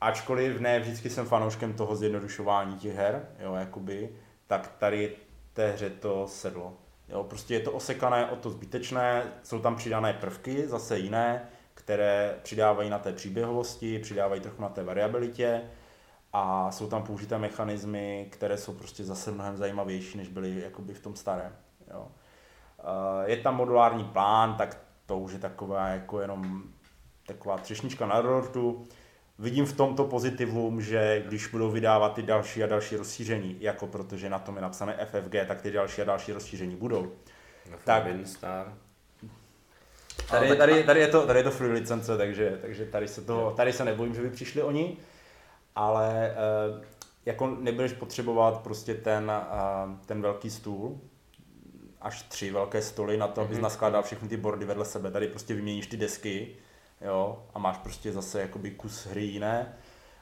ačkoliv ne vždycky jsem fanouškem toho zjednodušování těch her, jo, jakoby, tak tady té hře to sedlo. Jo, prostě je to osekané o to zbytečné, jsou tam přidané prvky, zase jiné, které přidávají na té příběhovosti, přidávají trochu na té variabilitě a jsou tam použité mechanismy, které jsou prostě zase mnohem zajímavější, než byly jakoby v tom starém. Jo. Eh, Je tam modulární plán, tak to už je taková jako jenom taková třešnička na dortu. Vidím v tomto pozitivum, že když budou vydávat ty další a další rozšíření, jako protože na tom je napsané FFG, tak ty další a další rozšíření budou. No, Tak. Star. Tady, tady, tady, je to, tady je to free licence, takže, takže tady, se to, tady se nebojím, že by přišli oni, ale eh, jako nebudeš potřebovat prostě ten, eh, ten velký stůl, až tři velké stoly na to, abys Mhm. naskládal všechny ty bordy vedle sebe. Tady prostě vyměníš ty desky jo, a máš prostě zase jakoby kus hry jiné.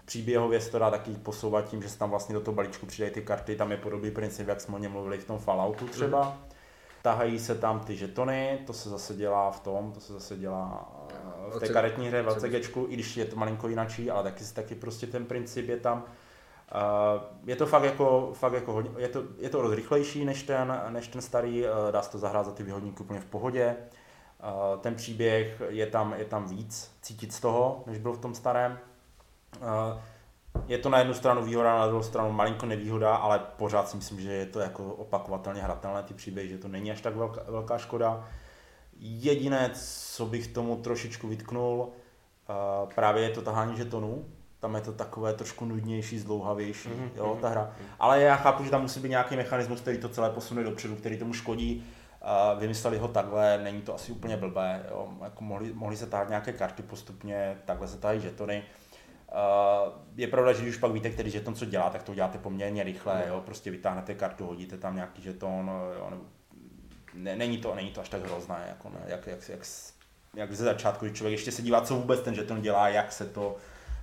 Příběhově se to dá taky posouvat tím, že se tam vlastně do toho balíčku přidají ty karty, tam je podobný princip, jak jsme o něm mluvili v tom Falloutu třeba. Tahají se tam ty žetony, to se zase dělá v tom, to se zase dělá eh, v té karetní hře v LCGčku, i když je to malinko jinačí, ale taky, taky prostě ten princip je tam. Uh, je to fakt jako, fakt jako hodně, je to, je to dost rychlejší než ten, než ten starý, uh, dá se to zahrát za ty výhodníky úplně v pohodě. Uh, ten příběh je tam, je tam víc cítit z toho, než byl v tom starém. Je to na jednu stranu výhoda, na druhou stranu malinko nevýhoda, ale pořád si myslím, že je to jako opakovatelně hratelné ty příběhy, že to není až tak velká, velká škoda. Jediné, co bych tomu trošičku vytknul, uh, právě je to tahání žetonů. Tam je to takové trošku nudnější, zdlouhavější, Mhm, mm-hmm. jo, mhm, ta hra. mhm. Ale já chápu, že tam musí být nějaký mechanismus, který to celé posune dopředu, který tomu škodí. Uh, vymysleli ho takhle, není to asi úplně blbé. Jo. Jako mohli, mohli se tahat nějaké karty postupně, takhle se tahají žetony. Uh, je pravda, že když už pak víte, který žeton co dělá, tak to uděláte poměrně rychle, jo. prostě vytáhnete kartu, hodíte tam nějaký žeton, jo, nebo ne, není, to, není to až tak hrozné, jako ne, jak, jak, jak, jak ze začátku, když člověk ještě se dívá, co vůbec ten žeton dělá, jak se to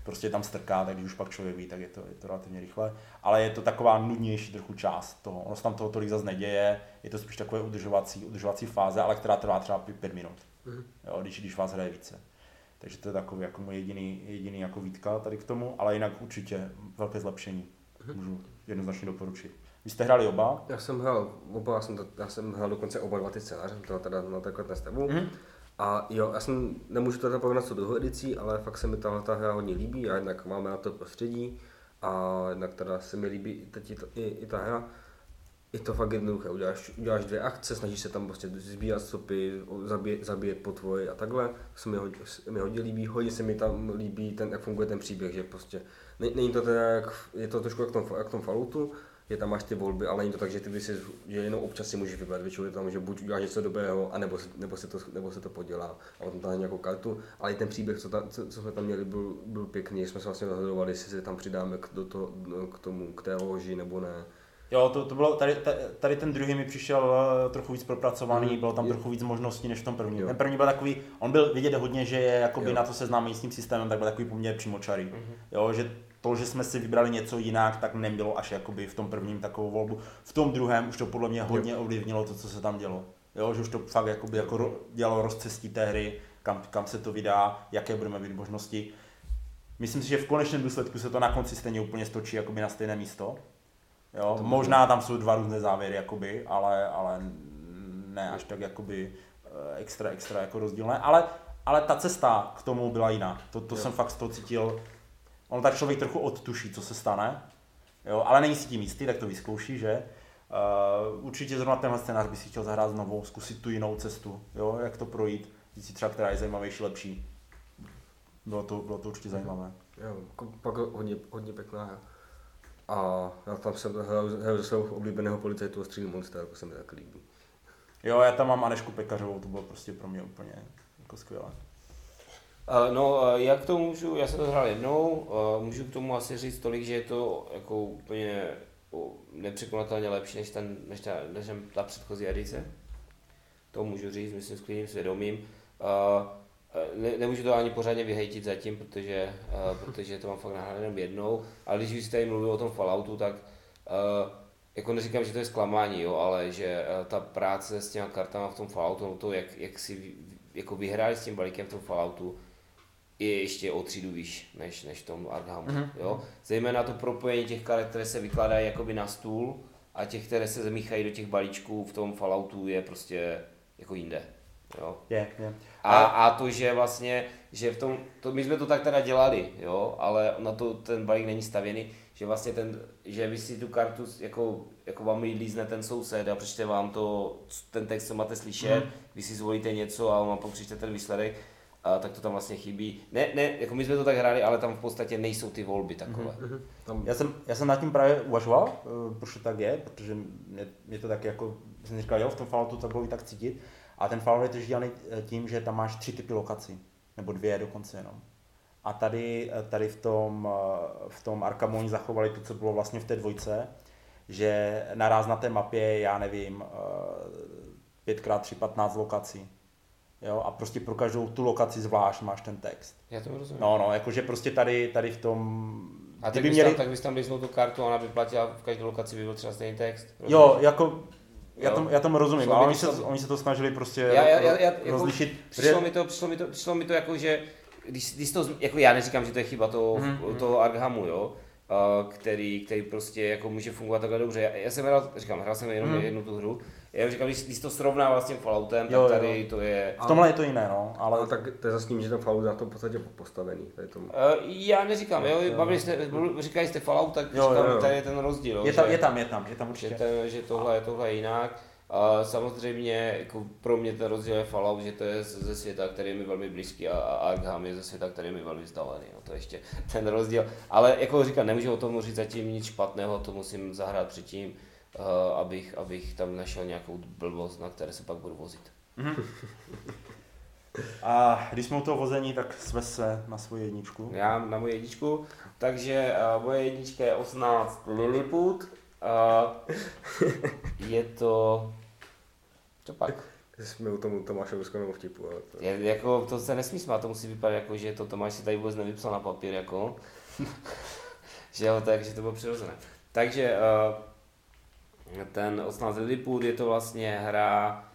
prostě tam strká, tak když už pak člověk ví, tak je to, je to relativně rychle. Ale je to taková nudnější trochu část toho. Ono se tam toho tolik zase neděje, je to spíš takové udržovací, udržovací fáze, ale která trvá třeba pět- pět minut, Mhm. jo, když, když vás hraje více. Takže to je takový jako můj jediný, jediný jako výtka tady k tomu, ale jinak určitě velké zlepšení. Můžu jednoznačně doporučit. Vy jste hráli oba? Já jsem hrál, oba, já jsem, to, já jsem hrál dokonce oba dva ty scénáře, to teda na takhle nestavu. Mhm. A jo, já jsem, nemůžu to teda porovnat s tou druhou edicí, ale fakt se mi tahle ta hra hodně líbí a jednak máme na to prostředí a jednak teda se mi líbí i, teď i, i ta hra. Je to fakt jednoduché, uděláš, uděláš dvě akce, snažíš se tam prostě sbírat stopy, zabíjet, zabíjet potvory a takhle. To se mi, hodně, mi hodně líbí, hodně se mi tam líbí, ten, jak funguje ten příběh, že prostě ne, není to teda jak, je to trošku jak v tom, jak tom Falloutu, že tam máš ty volby, ale není to tak, že ty by si, že jenom občas si můžeš vybrat, většinou je tam, že buď uděláš něco dobrého, anebo, nebo, se to, nebo se to podělá a potom tam nějakou kartu, ale i ten příběh, co, tam, co, co jsme tam měli, byl, byl pěkný, jsme se vlastně rozhodovali, jestli se tam přidáme k, do to, k tomu, k té loži nebo ne. Jo, to, to bylo, tady, ta- tady ten druhý mi přišel eh, trochu víc propracovaný, Mhm. bylo tam trochu víc možností než v tom prvním. Jo. Ten první byl takový, on byl vidět hodně, že je jakoby Jo. na to seznámení s tím systémem, tak byl takový poměrně přímočarý. Mhm. Jo, že to, že jsme si vybrali něco jinak, tak nebylo až jakoby v tom prvním takovou volbu. V tom druhém už to podle mě hodně ovlivnilo to, co se tam dělo. Jo, že už to fakt jakoby jako ro, dělalo rozcestí té hry, kam, kam se to vydá, jaké budeme mít možnosti. Myslím si, že v konečném důsledku se to na konci stejně úplně stočí jakoby na stejné místo. Jo, To možná tam jsou dva různé závěry, jakoby, ale, ale ne až tak jakoby eh, extra, extra jako rozdílné, ale, ale ta cesta k tomu byla jiná. To, to Jo. jsem fakt toho cítil. On tak člověk trochu odtuší, co se stane, jo, ale není si tím jistý, tak to vyzkouší, že? Uh, určitě zrovna tenhle scénář by si chtěl zahrát znovu, zkusit tu jinou cestu, jo, jak to projít, říct si třeba, která je zajímavější, lepší. Bylo to, bylo to určitě zajímavé. Jo, jako pak hodně, hodně pěkná hra. A já tam jsem hrál ze svého oblíbeného policajtu Street Monster, to se mi tak líbí. Jo, já tam mám Anešku Pekařovou, to bylo prostě pro mě úplně jako skvělé. Uh, no, uh, jak to můžu, já jsem to hrál jednou, uh, můžu k tomu asi říct tolik, že je to jako úplně nepřekonatelně lepší než, ten, než, ta, než ta předchozí edice. To můžu říct, myslím, s klidným svědomím. Uh, ne, nemůžu to ani pořádně vyhejtit zatím, protože, uh, protože to mám fakt nahrané jenom jednou, ale když jsi tady mluvil o tom Falloutu, tak uh, jako neříkám, že to je zklamání, jo, ale že uh, ta práce s těma kartama v tom Falloutu, to, jak, jak si jako vyhráli s tím balíkem v tom Falloutu, je ještě o třídu výš než, než v tom Arkhamu. Mm-hmm. Jo? Zejména to propojení těch karet, které se vykládají jakoby na stůl a těch, které se zamíchají do těch balíčků v tom Falloutu je prostě jako jinde. Jo? Je, je. A, a to, že vlastně, že v tom, to, my jsme to tak teda dělali, jo, ale na to ten balík není stavěný, že vlastně ten, že vy si tu kartu, jako, jako vám lízne ten soused a přečte vám to, ten text, co máte slyšet, mm. vy si zvolíte něco a on vám přečte ten výsledek, a tak to tam vlastně chybí. Ne, ne, jako my jsme to tak hráli, ale tam v podstatě nejsou ty volby takové. Mm-hmm. Tam... Já, jsem, já jsem nad tím právě uvažoval, eh, proč to tak je, protože mě, mě to tak jako, jsem říkal, jo, v tom Falloutu to bylo i tak cítit. A ten Fallout je dělaný eh, tím, že tam máš tři typy lokací, nebo dvě dokonce jenom. A tady, eh, tady v tom, v tom Arkamu oni zachovali to, co bylo vlastně v té dvojce, že naraz na té mapě já nevím, 5x3, 15 lokací Jo, a prostě pro každou tu lokaci zvlášť máš ten text. Já to rozumím. No, no, jakože prostě tady, tady v tom... A tak bys, měli... tam, tak bys tam blíznul tu kartu a ona by platila v každé lokaci by byl třeba stejný text. Rozumíš? Jo, jako já, tom, já tomu rozumím, ale oni se, oni se to snažili prostě já, já, já, já, rozlišit. Jako, přišlo, mi to, přišlo, mi to, přišlo mi to jako, že když, když to, jako já neříkám, že to je chyba toho, mm-hmm. toho Arkhamu, jo, který, který prostě jako může fungovat takhle dobře. Já, já jsem hrál, říkám, hrál jsem jenom mm. jednu tu hru, já říkám, když, když to srovnává s tím Falloutem, jo, tak tady jo. to je... V tomhle je to jiné, no. Ale... ale tak to je zase tím, že ten Fallout na to v podstatě postavený. Tady tomu. Uh, já neříkám, jo, jo, bavili jste, říkali jste Fallout, tak jo, říkám, jo, jo. tady je ten rozdíl. Jo, je, tam, že, je tam, je tam, je tam určitě. Že, ten, že tohle, je, tohle je jinak. A samozřejmě jako pro mě ten rozdíl je Fallout, že to je ze světa, který je mi velmi blízký a Arkham je ze světa, který je mi velmi vzdálený. No, to je ještě ten rozdíl. Ale jako říkám, nemůžu o tom říct zatím nic špatného, to musím zahrát předtím. Uh, abych, abych tam našel nějakou blbost, na které se pak budu vozit. Mm-hmm. [laughs] A když jsme u toho vození, tak jsme se na svoji jedničku. Já na moji jedničku, takže uh, moje jednička je 18 Lilliput. Uh, je to... Co pak? Jsme u tomu Tomášovskému vtipu, ale to... Je, jako, to se nesmí smát, to musí vypadat jako, že to Tomáš si tady vůbec nevypsal na papír, jako. [laughs] že jo, takže to bylo přirozené. Takže uh, ten 18 Lilliput je to vlastně hra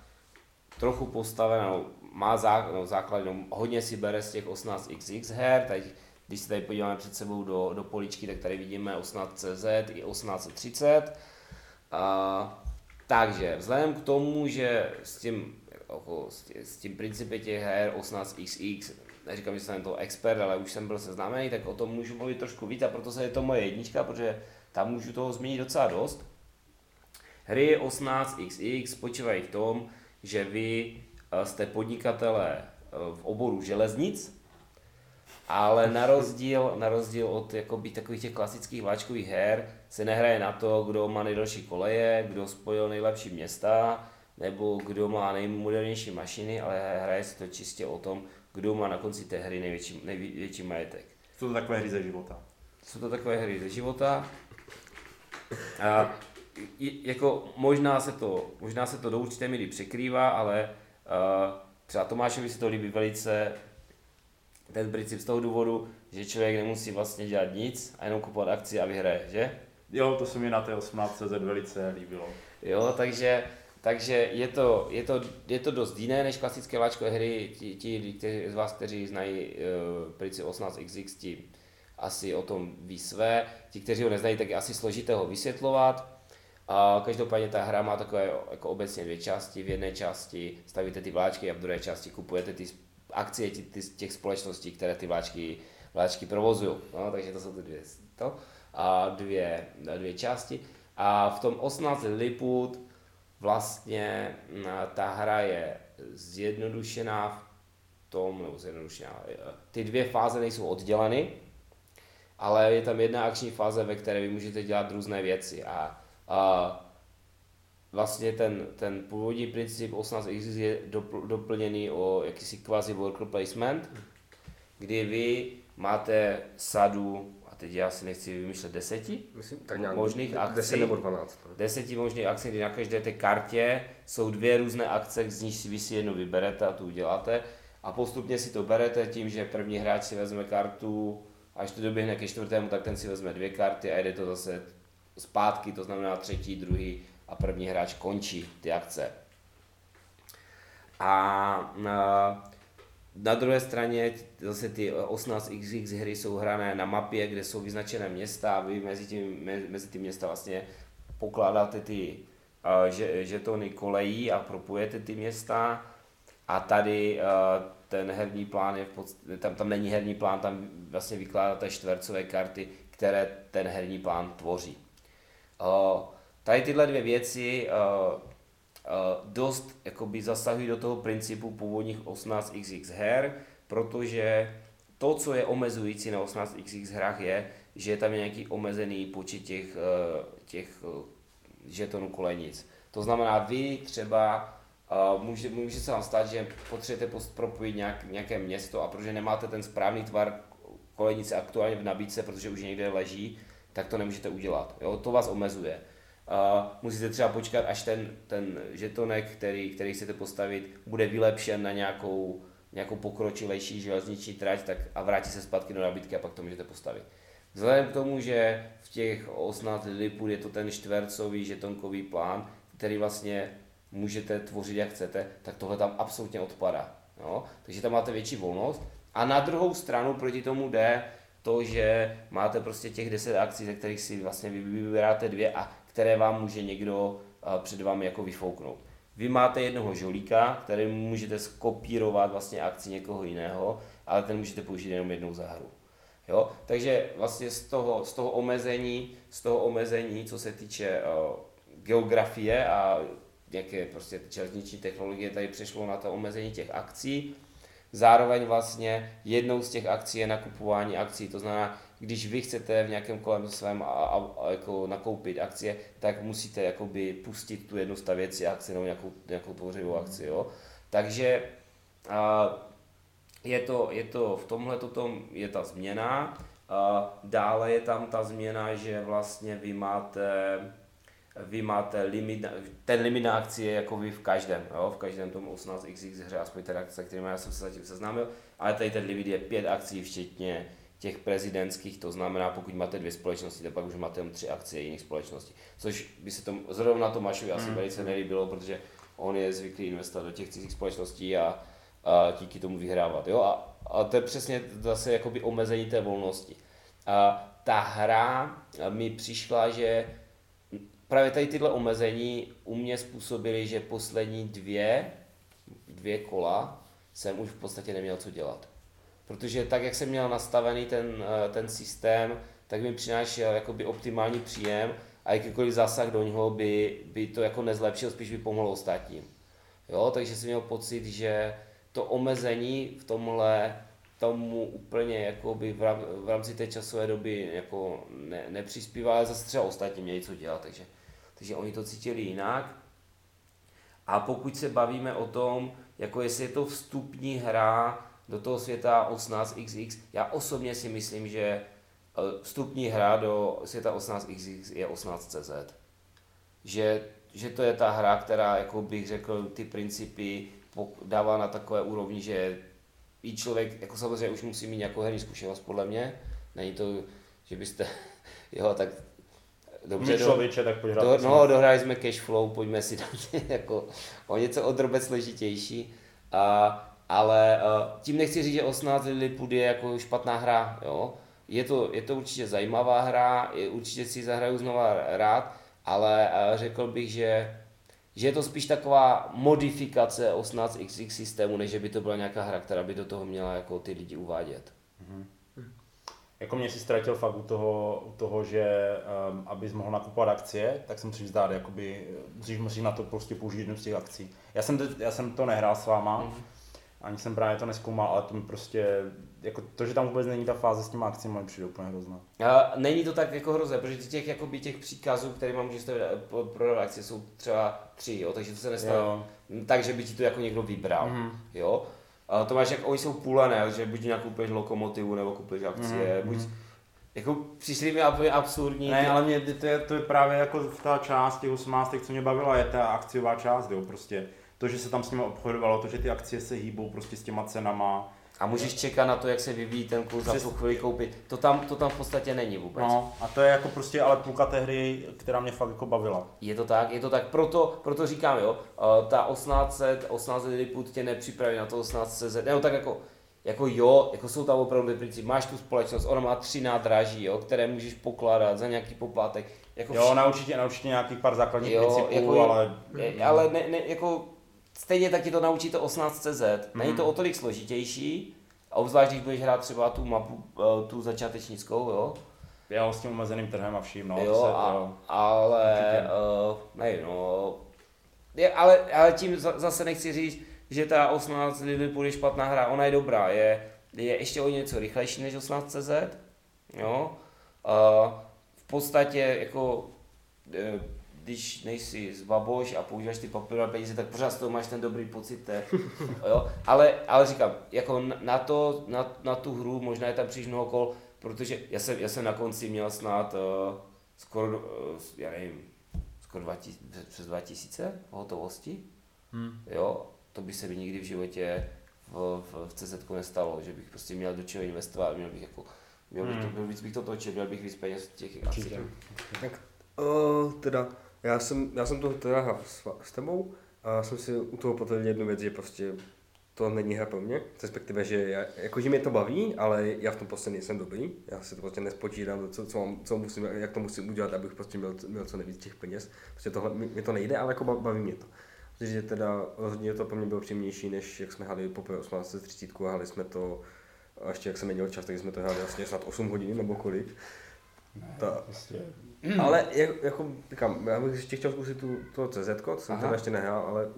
trochu postavená, má zá, no, základ, no, hodně si bere z těch 18xx her, teď když se tady podíváme před sebou do, do poličky, tak tady vidíme 18CZ i 1830. A, takže vzhledem k tomu, že s tím, jako, s tím principem těch her 18xx, neříkám, že jsem to expert, ale už jsem byl seznámený, tak o tom můžu mluvit trošku víc a proto se je to moje jednička, protože tam můžu toho změnit docela dost. Hry 18XX spočívají v tom, že vy eh, jste podnikatelé eh, v oboru železnic, ale na rozdíl, na rozdíl od jakoby, takových těch klasických vláčkových her se nehraje na to, kdo má nejdelší koleje, kdo spojil nejlepší města, nebo kdo má nejmodernější mašiny, ale hraje se to čistě o tom, kdo má na konci té hry největší, největší majetek. Jsou to takové hry ze života. Jsou to takové hry ze života. A jako možná se to, možná se to do určité míry překrývá, ale uh, třeba Tomášovi se to líbí velice ten princip z toho důvodu, že člověk nemusí vlastně dělat nic a jenom kupovat akcie a vyhraje, že? Jo, to se mi na té 18 CZ velice líbilo. Jo, takže, takže je, to, je, to, je to dost jiné než klasické láčkové hry. Ti, ti, ti z vás, kteří znají uh, princip 18XX, ti asi o tom ví své. Ti, kteří ho neznají, tak je asi složité ho vysvětlovat. A každopádně ta hra má takové jako obecně dvě části. V jedné části stavíte ty vláčky a v druhé části kupujete ty akcie těch společností, které ty vláčky, vláčky provozují. No, takže to jsou ty dvě, to, a dvě, dvě části. A v tom 18 Liput vlastně ta hra je zjednodušená v tom, nebo zjednodušená, ty dvě fáze nejsou odděleny, ale je tam jedna akční fáze, ve které vy můžete dělat různé věci. A a vlastně ten, ten původní princip 18x je dopl, doplněný o jakýsi quasi worker placement, kdy vy máte sadu, a teď já si nechci vymýšlet deseti, Myslím, tak nějak Možných 10 akcí. nebo 12. no. deseti možných akcí, kdy na každé té kartě jsou dvě různé akce, z nich si vy si jednu vyberete a tu uděláte. A postupně si to berete tím, že první hráč si vezme kartu, až to doběhne ke čtvrtému, tak ten si vezme dvě karty a jde to zase zpátky, to znamená třetí, druhý a první hráč končí ty akce. A na, na druhé straně zase ty 18xx hry jsou hrané na mapě, kde jsou vyznačené města a vy mezi, tím, me- mezi ty města vlastně pokládáte ty uh, že, žetony kolejí a propujete ty města a tady uh, ten herní plán je v podstatě, tam, tam není herní plán, tam vlastně vykládáte čtvercové karty, které ten herní plán tvoří. Uh, tady tyhle dvě věci uh, uh, dost jakoby zasahují do toho principu původních 18xx her, protože to, co je omezující na 18xx hrách je, že je tam nějaký omezený počet těch, těch žetonů kolejnic. To znamená, vy třeba může, může se vám stát, že potřebujete propojit nějak, nějaké město a protože nemáte ten správný tvar kolejnice aktuálně v nabídce, protože už někde leží, tak to nemůžete udělat. Jo? To vás omezuje. Uh, musíte třeba počkat, až ten, ten žetonek, který, který chcete postavit, bude vylepšen na nějakou, nějakou pokročilejší železniční trať tak, a vrátí se zpátky do nabídky a pak to můžete postavit. Vzhledem k tomu, že v těch 18 Lilliput je to ten čtvercový žetonkový plán, který vlastně můžete tvořit jak chcete, tak tohle tam absolutně odpadá. Jo? Takže tam máte větší volnost. A na druhou stranu proti tomu jde to, že máte prostě těch 10 akcí, ze kterých si vlastně vy vybíráte dvě a které vám může někdo a, před vámi jako vyfouknout. Vy máte jednoho žolíka, který můžete skopírovat vlastně akci někoho jiného, ale ten můžete použít jenom jednou za hru. Jo? Takže vlastně z toho, z toho omezení, z toho omezení, co se týče uh, geografie a nějaké prostě železniční technologie, tady přešlo na to omezení těch akcí. Zároveň vlastně jednou z těch akcí je nakupování akcí, to znamená, když vy chcete v nějakém kolem svém a, a, a jako nakoupit akcie, tak musíte jakoby pustit tu jednu stavěcí akci nebo nějakou, nějakou tvořivou akci. Jo? Takže a, je to, je to v tomhle tom je ta změna. A dále je tam ta změna, že vlastně vy máte vy máte limit, ten limit na akcie jako vy v každém, jo? v každém tom 18xx hře, aspoň teda, se kterými já jsem se zatím seznámil, ale tady ten limit je pět akcí, včetně těch prezidentských, to znamená, pokud máte dvě společnosti, tak pak už máte jenom tři akcie jiných společností. Což by se tom, zrovna Tomášovi asi velice nelíbilo, protože on je zvyklý investovat do těch cizích společností a, a díky tomu vyhrávat. Jo? A, a to je přesně zase jakoby omezení té volnosti. A ta hra mi přišla, že právě tady tyhle omezení u mě způsobily, že poslední dvě, dvě kola jsem už v podstatě neměl co dělat. Protože tak, jak jsem měl nastavený ten, eh, ten systém, tak mi přinášel jakoby optimální příjem a jakýkoliv zásah do něho by, by to jako nezlepšil, spíš by pomohl ostatním. Jo, takže jsem měl pocit, že to omezení v tomhle tomu úplně jakoby v, v rámci té časové doby jako ne, nepřispívá, ale zase třeba ostatní měli co dělat, takže, takže oni to cítili jinak. A pokud se bavíme o tom, jako jestli je to vstupní hra do toho světa 18xx, já osobně si myslím, že eh, vstupní hra do světa 18xx je 18cz. Že, že to je ta hra, která, jako bych řekl, ty principy dává na takové úrovni, že i člověk, jako samozřejmě už musí mít nějakou herní zkušenost, podle mě. Není to, že byste, [laughs] jo, tak dobře, do, člověče, tak pojď do, no, dohráli jsme cash flow, pojďme si dát [laughs] jako o něco o drobec složitější. A, ale a, tím nechci říct, že 18 Lilliput je jako špatná hra, jo. Je to, je to určitě zajímavá hra, je, určitě si ji zahraju znova rád, ale a, řekl bych, že, že je to spíš taková modifikace 18xx systému, než že by to byla nějaká hra, která by do toho měla jako ty lidi uvádět. Jako mě si ztratil fakt u toho, u toho že um, abys mohl nakupovat akcie, tak jsem si vzdát, jakoby, musíš, musíš na to prostě použít jednu z těch akcí. Já jsem, to, já jsem to nehrál s váma, Mhm. mm-hmm. ani jsem právě to neskoumal, ale to mi prostě, jako to, že tam vůbec není ta fáze s těmi akcemi, mi přijde úplně hrozná. A není to tak jako hrozné, protože těch, jakoby těch příkazů, které mám můžeš stavit eh, pro, akcie, jsou třeba tři, jo, takže to se nestane Jo. tak, že by ti to jako někdo vybral, Mhm. jo. A to máš, jak oni jsou půlené, že buď nakoupíš lokomotivu, nebo koupíš akcie, Mhm, buď, mhm. Jako přišli mi úplně absurdní. Ne, ale mě, to, je, to je právě jako ta část těch 18, co mě bavila, je ta akciová část, jo, prostě. To, že se tam s nimi obchodovalo, to, že ty akcie se hýbou prostě s těma cenama. A můžeš čekat na to, jak se vyvíjí ten kurz za Přes- tu chvíli koupit. To tam, to tam v podstatě není vůbec. No, a to je jako prostě ale půlka té hry, která mě fakt jako bavila. Je to tak, je to tak, proto, proto říkám, jo, uh, ta 1800, 1800 Lilliput tě nepřipraví na to 1800 nebo tak jako, jako jo, jako jsou tam opravdu ty principy, máš tu společnost, ona má tři nádraží, jo, které můžeš pokládat za nějaký poplatek, jako Jo, na určitě, na určitě nějakých pár základních Jo, principů, jako ale ale ne, ne, jako stejně taky to naučí to 18CZ, není Mhm. to o tolik složitější, a obzvlášť když budeš hrát třeba tu mapu, uh, tu začátečnickou, jo, jo, s tím omezeným trhem a vším, no. jo, to se, a, jo. ale, uh, ne, no, je, ale, ale tím za- zase nechci říct, že ta 18 Liverpool je špatná hra, ona je dobrá, je, je ještě o něco rychlejší než 18CZ, jo, uh, v podstatě jako, eh, když nejsi z baboš a používáš ty papírové peníze, tak pořád z toho máš ten dobrý pocit, té, [laughs] jo, ale, ale říkám, jako na- to, na, na tu hru možná je tam příliš mnoho kol, protože já jsem, já jsem na konci měl snad uh, skoro, uh, já nevím, skoro 2000, přes 2000 hotovosti, Hm. jo, to by se mi nikdy v životě v, v, v CZ nestalo, že bych prostě měl do čeho investovat, měl bych jako, měl bych to, Hmm. měl víc bych to točil, měl bych víc peněz v těch akcích. Uh, teda, já jsem, já jsem to teda hrál s, s tebou a jsem si u toho potvrdil jednu věc, že prostě to není hra pro mě, respektive, že já, jakože mě to baví, ale já v tom prostě nejsem dobrý, já si to prostě nespočítám, co, co, mám, co musím, jak to musím udělat, abych prostě měl, měl co nejvíc těch peněz, prostě tohle, mi, to nejde, ale jako ba- baví mě to. Takže teda rozhodně to pro mě bylo příjemnější, než jak jsme hráli poprvé 1830 a hráli jsme to, a ještě jak jsem měl čas, tak jsme to hráli vlastně snad 8 hodin nebo kolik. Ta, Prostě. Ale jak, jako, říkám, já bych ještě chtěl zkusit tu, to CZ, co jsem teda ještě nehrál, ale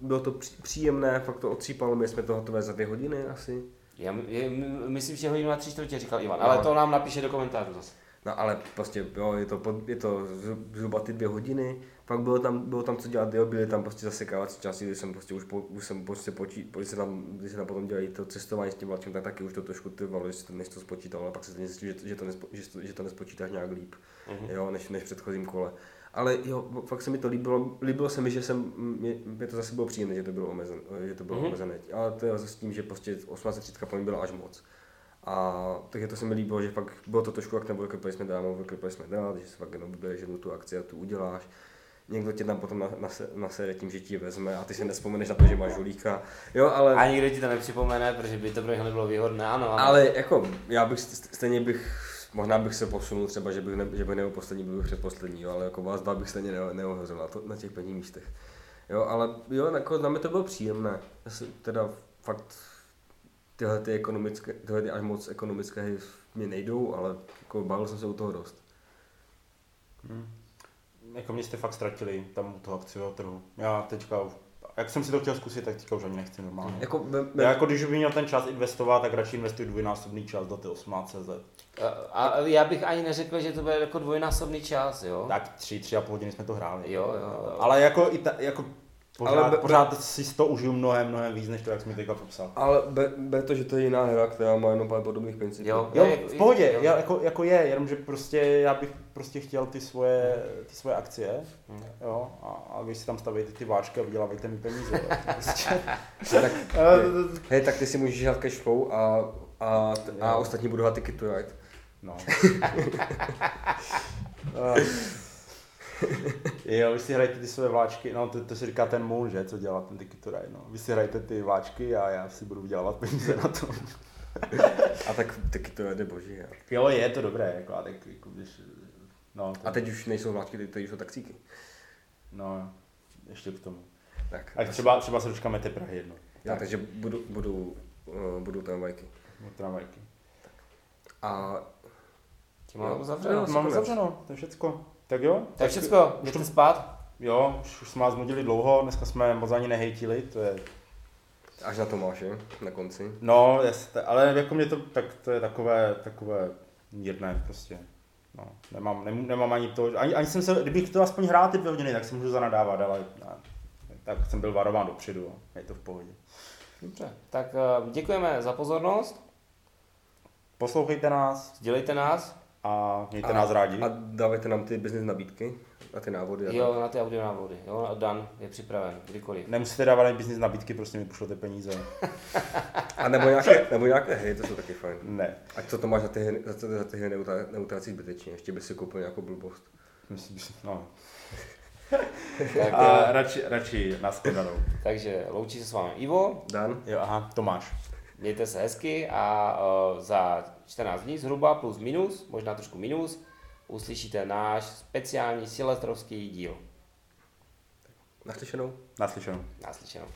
bylo to pří, příjemné, fakt to otřípalo, my jsme to hotové za dvě hodiny asi. Já je, myslím, že hodinu a tři čtvrtě říkal Ivan, No. ale to nám napíše do komentářů zase. No ale prostě, jo, je to, pod, je to zhru- zhruba ty dvě hodiny, pak bylo tam, bylo tam co dělat, jo, byly tam prostě zasekávací časy, kdy jsem prostě už, po, už jsem prostě počít, když se tam, když se tam potom dělají to cestování s tím vlakem, tak taky už to trošku trvalo, než to, než to spočítal, ale pak se zjistil, že, že, to nespo, že, to, že to nespočítáš nějak líp, Mhm. jo, než, než v předchozím kole. Ale jo, fakt se mi to líbilo, líbilo se mi, že jsem, mě, mě to zase bylo příjemné, že to bylo, omezen, že to bylo Mhm. omezené, ale to je zase s tím, že prostě 1830 pro mě byla až moc. A takže to se mi líbilo, že fakt bylo to trošku jak ten worker placement, mám worker placement dát, že se fakt jenom vybereš jednu tu akci a tu uděláš. Někdo tě tam potom na, na, na sere tím, že ti vezme a ty si nespomeneš na to, že máš žolíka. Jo, ale, A nikdo ti to nepřipomene, protože by to pro něho nebylo výhodné, ano, ano. ale jako já bych st- stejně bych, možná bych se posunul třeba, že bych, ne, že bych nebyl poslední, byl bych předposlední, jo, ale jako vás dva bych stejně ne, neohrožil na, to, na těch prvních místech. Jo, ale jo, jako na mě to bylo příjemné. Já se teda fakt tyhle ty ekonomické, tyhle ty až moc ekonomické hry mě nejdou, ale jako bavil jsem se u toho dost. Hm. Jako mě jste fakt ztratili tam u toho akciového trhu. Já teďka, jak jsem si to chtěl zkusit, tak teďka už ani nechci normálně. Jako, be, be, Já jako když bych měl ten čas investovat, tak radši investuji dvojnásobný čas do té 18 CZ. A, a já bych ani neřekl, že to bude jako dvojnásobný čas, jo. Tak tři, tři a půl hodiny jsme to hráli. Jo, jo, jo. Ale jako, i ta, jako pořád, Ale be- pořád si to užiju mnohem, mnohem víc, než to, jak jsi mi teďka popsal. ale be, be, to, že to je jiná hra, která má jenom pár podobných principů. Jo. Jo, Je- v pohodě, jo. já, jako, jako je, jenom že prostě já bych prostě chtěl ty svoje, ty svoje akcie, Hmm. jo, a, a vy si tam stavíte ty váčky a vydělávejte mi peníze. [laughs] Prostě. tak, Eh, hej, tak ty si můžeš hrát cash flow a, a, a ostatní budou hrát ticket to ride. No. [laughs] [laughs] [laughs] Jo, vy si hrajete ty své vláčky, no to, to si říká ten můj, že, co dělá ten ticket to no. Vy si hrajete ty vláčky a já si budu vydělávat peníze na to. [laughs] A tak ticket to je boží. Jo. Jo, je to dobré, jako, a tak jako, když, no, to, A teď už nejsou vláčky, teď, teď už jsou taxíky. no, ještě k tomu. Tak, A třeba, třeba se dočkáme té Prahy jedno. Já, takže budu, budu, uh, budu tramvajky. Od tramvajky. A Tím máme Jo. uzavřeno. Jo, Mám zavřeno, to je všecko. Tak jo? Tak všecko, už jdete spát? Jo, už, už jsme vás nudili dlouho, dneska jsme moc ani nehejtili, to je až na to máš, je? Na konci. No, jasně, ale jako mě to, tak to je takové, takové jedné prostě. No, nemám, nemám, nemám ani to, ani, ani jsem se, kdybych to aspoň hrál ty dvě hodiny, tak se můžu zanadávat, ale ne, tak jsem byl varován dopředu, je to v pohodě. Dobře, tak eh, děkujeme za pozornost, Poslouchejte nás, sdělejte nás a mějte nás rádi. A dávajte nám ty business nabídky a ty návody. a Jo, na ty audio návody. Jo, Dan je připraven, kdykoliv. Nemusíte dávat ani business nabídky, prostě mi pošlete peníze. A nebo nějaké, nebo nějaké hry, to jsou taky fajn. Ne. Ať co to máš za ty, hry- za, ty- za ty hry neutrácíš zbytečně, ještě by si koupil nějakou blbost. Myslím, že- no. [laughs] Tak, A eh, radši, radši nashledanou. takže loučí se s vámi Ivo, Dan? Jo, aha, Tomáš. mějte se hezky a uh, za 14 dní zhruba plus minus, možná trošku minus, uslyšíte náš speciální silestrovský díl. Naslyšenou? Naslyšenou. Naslyšenou.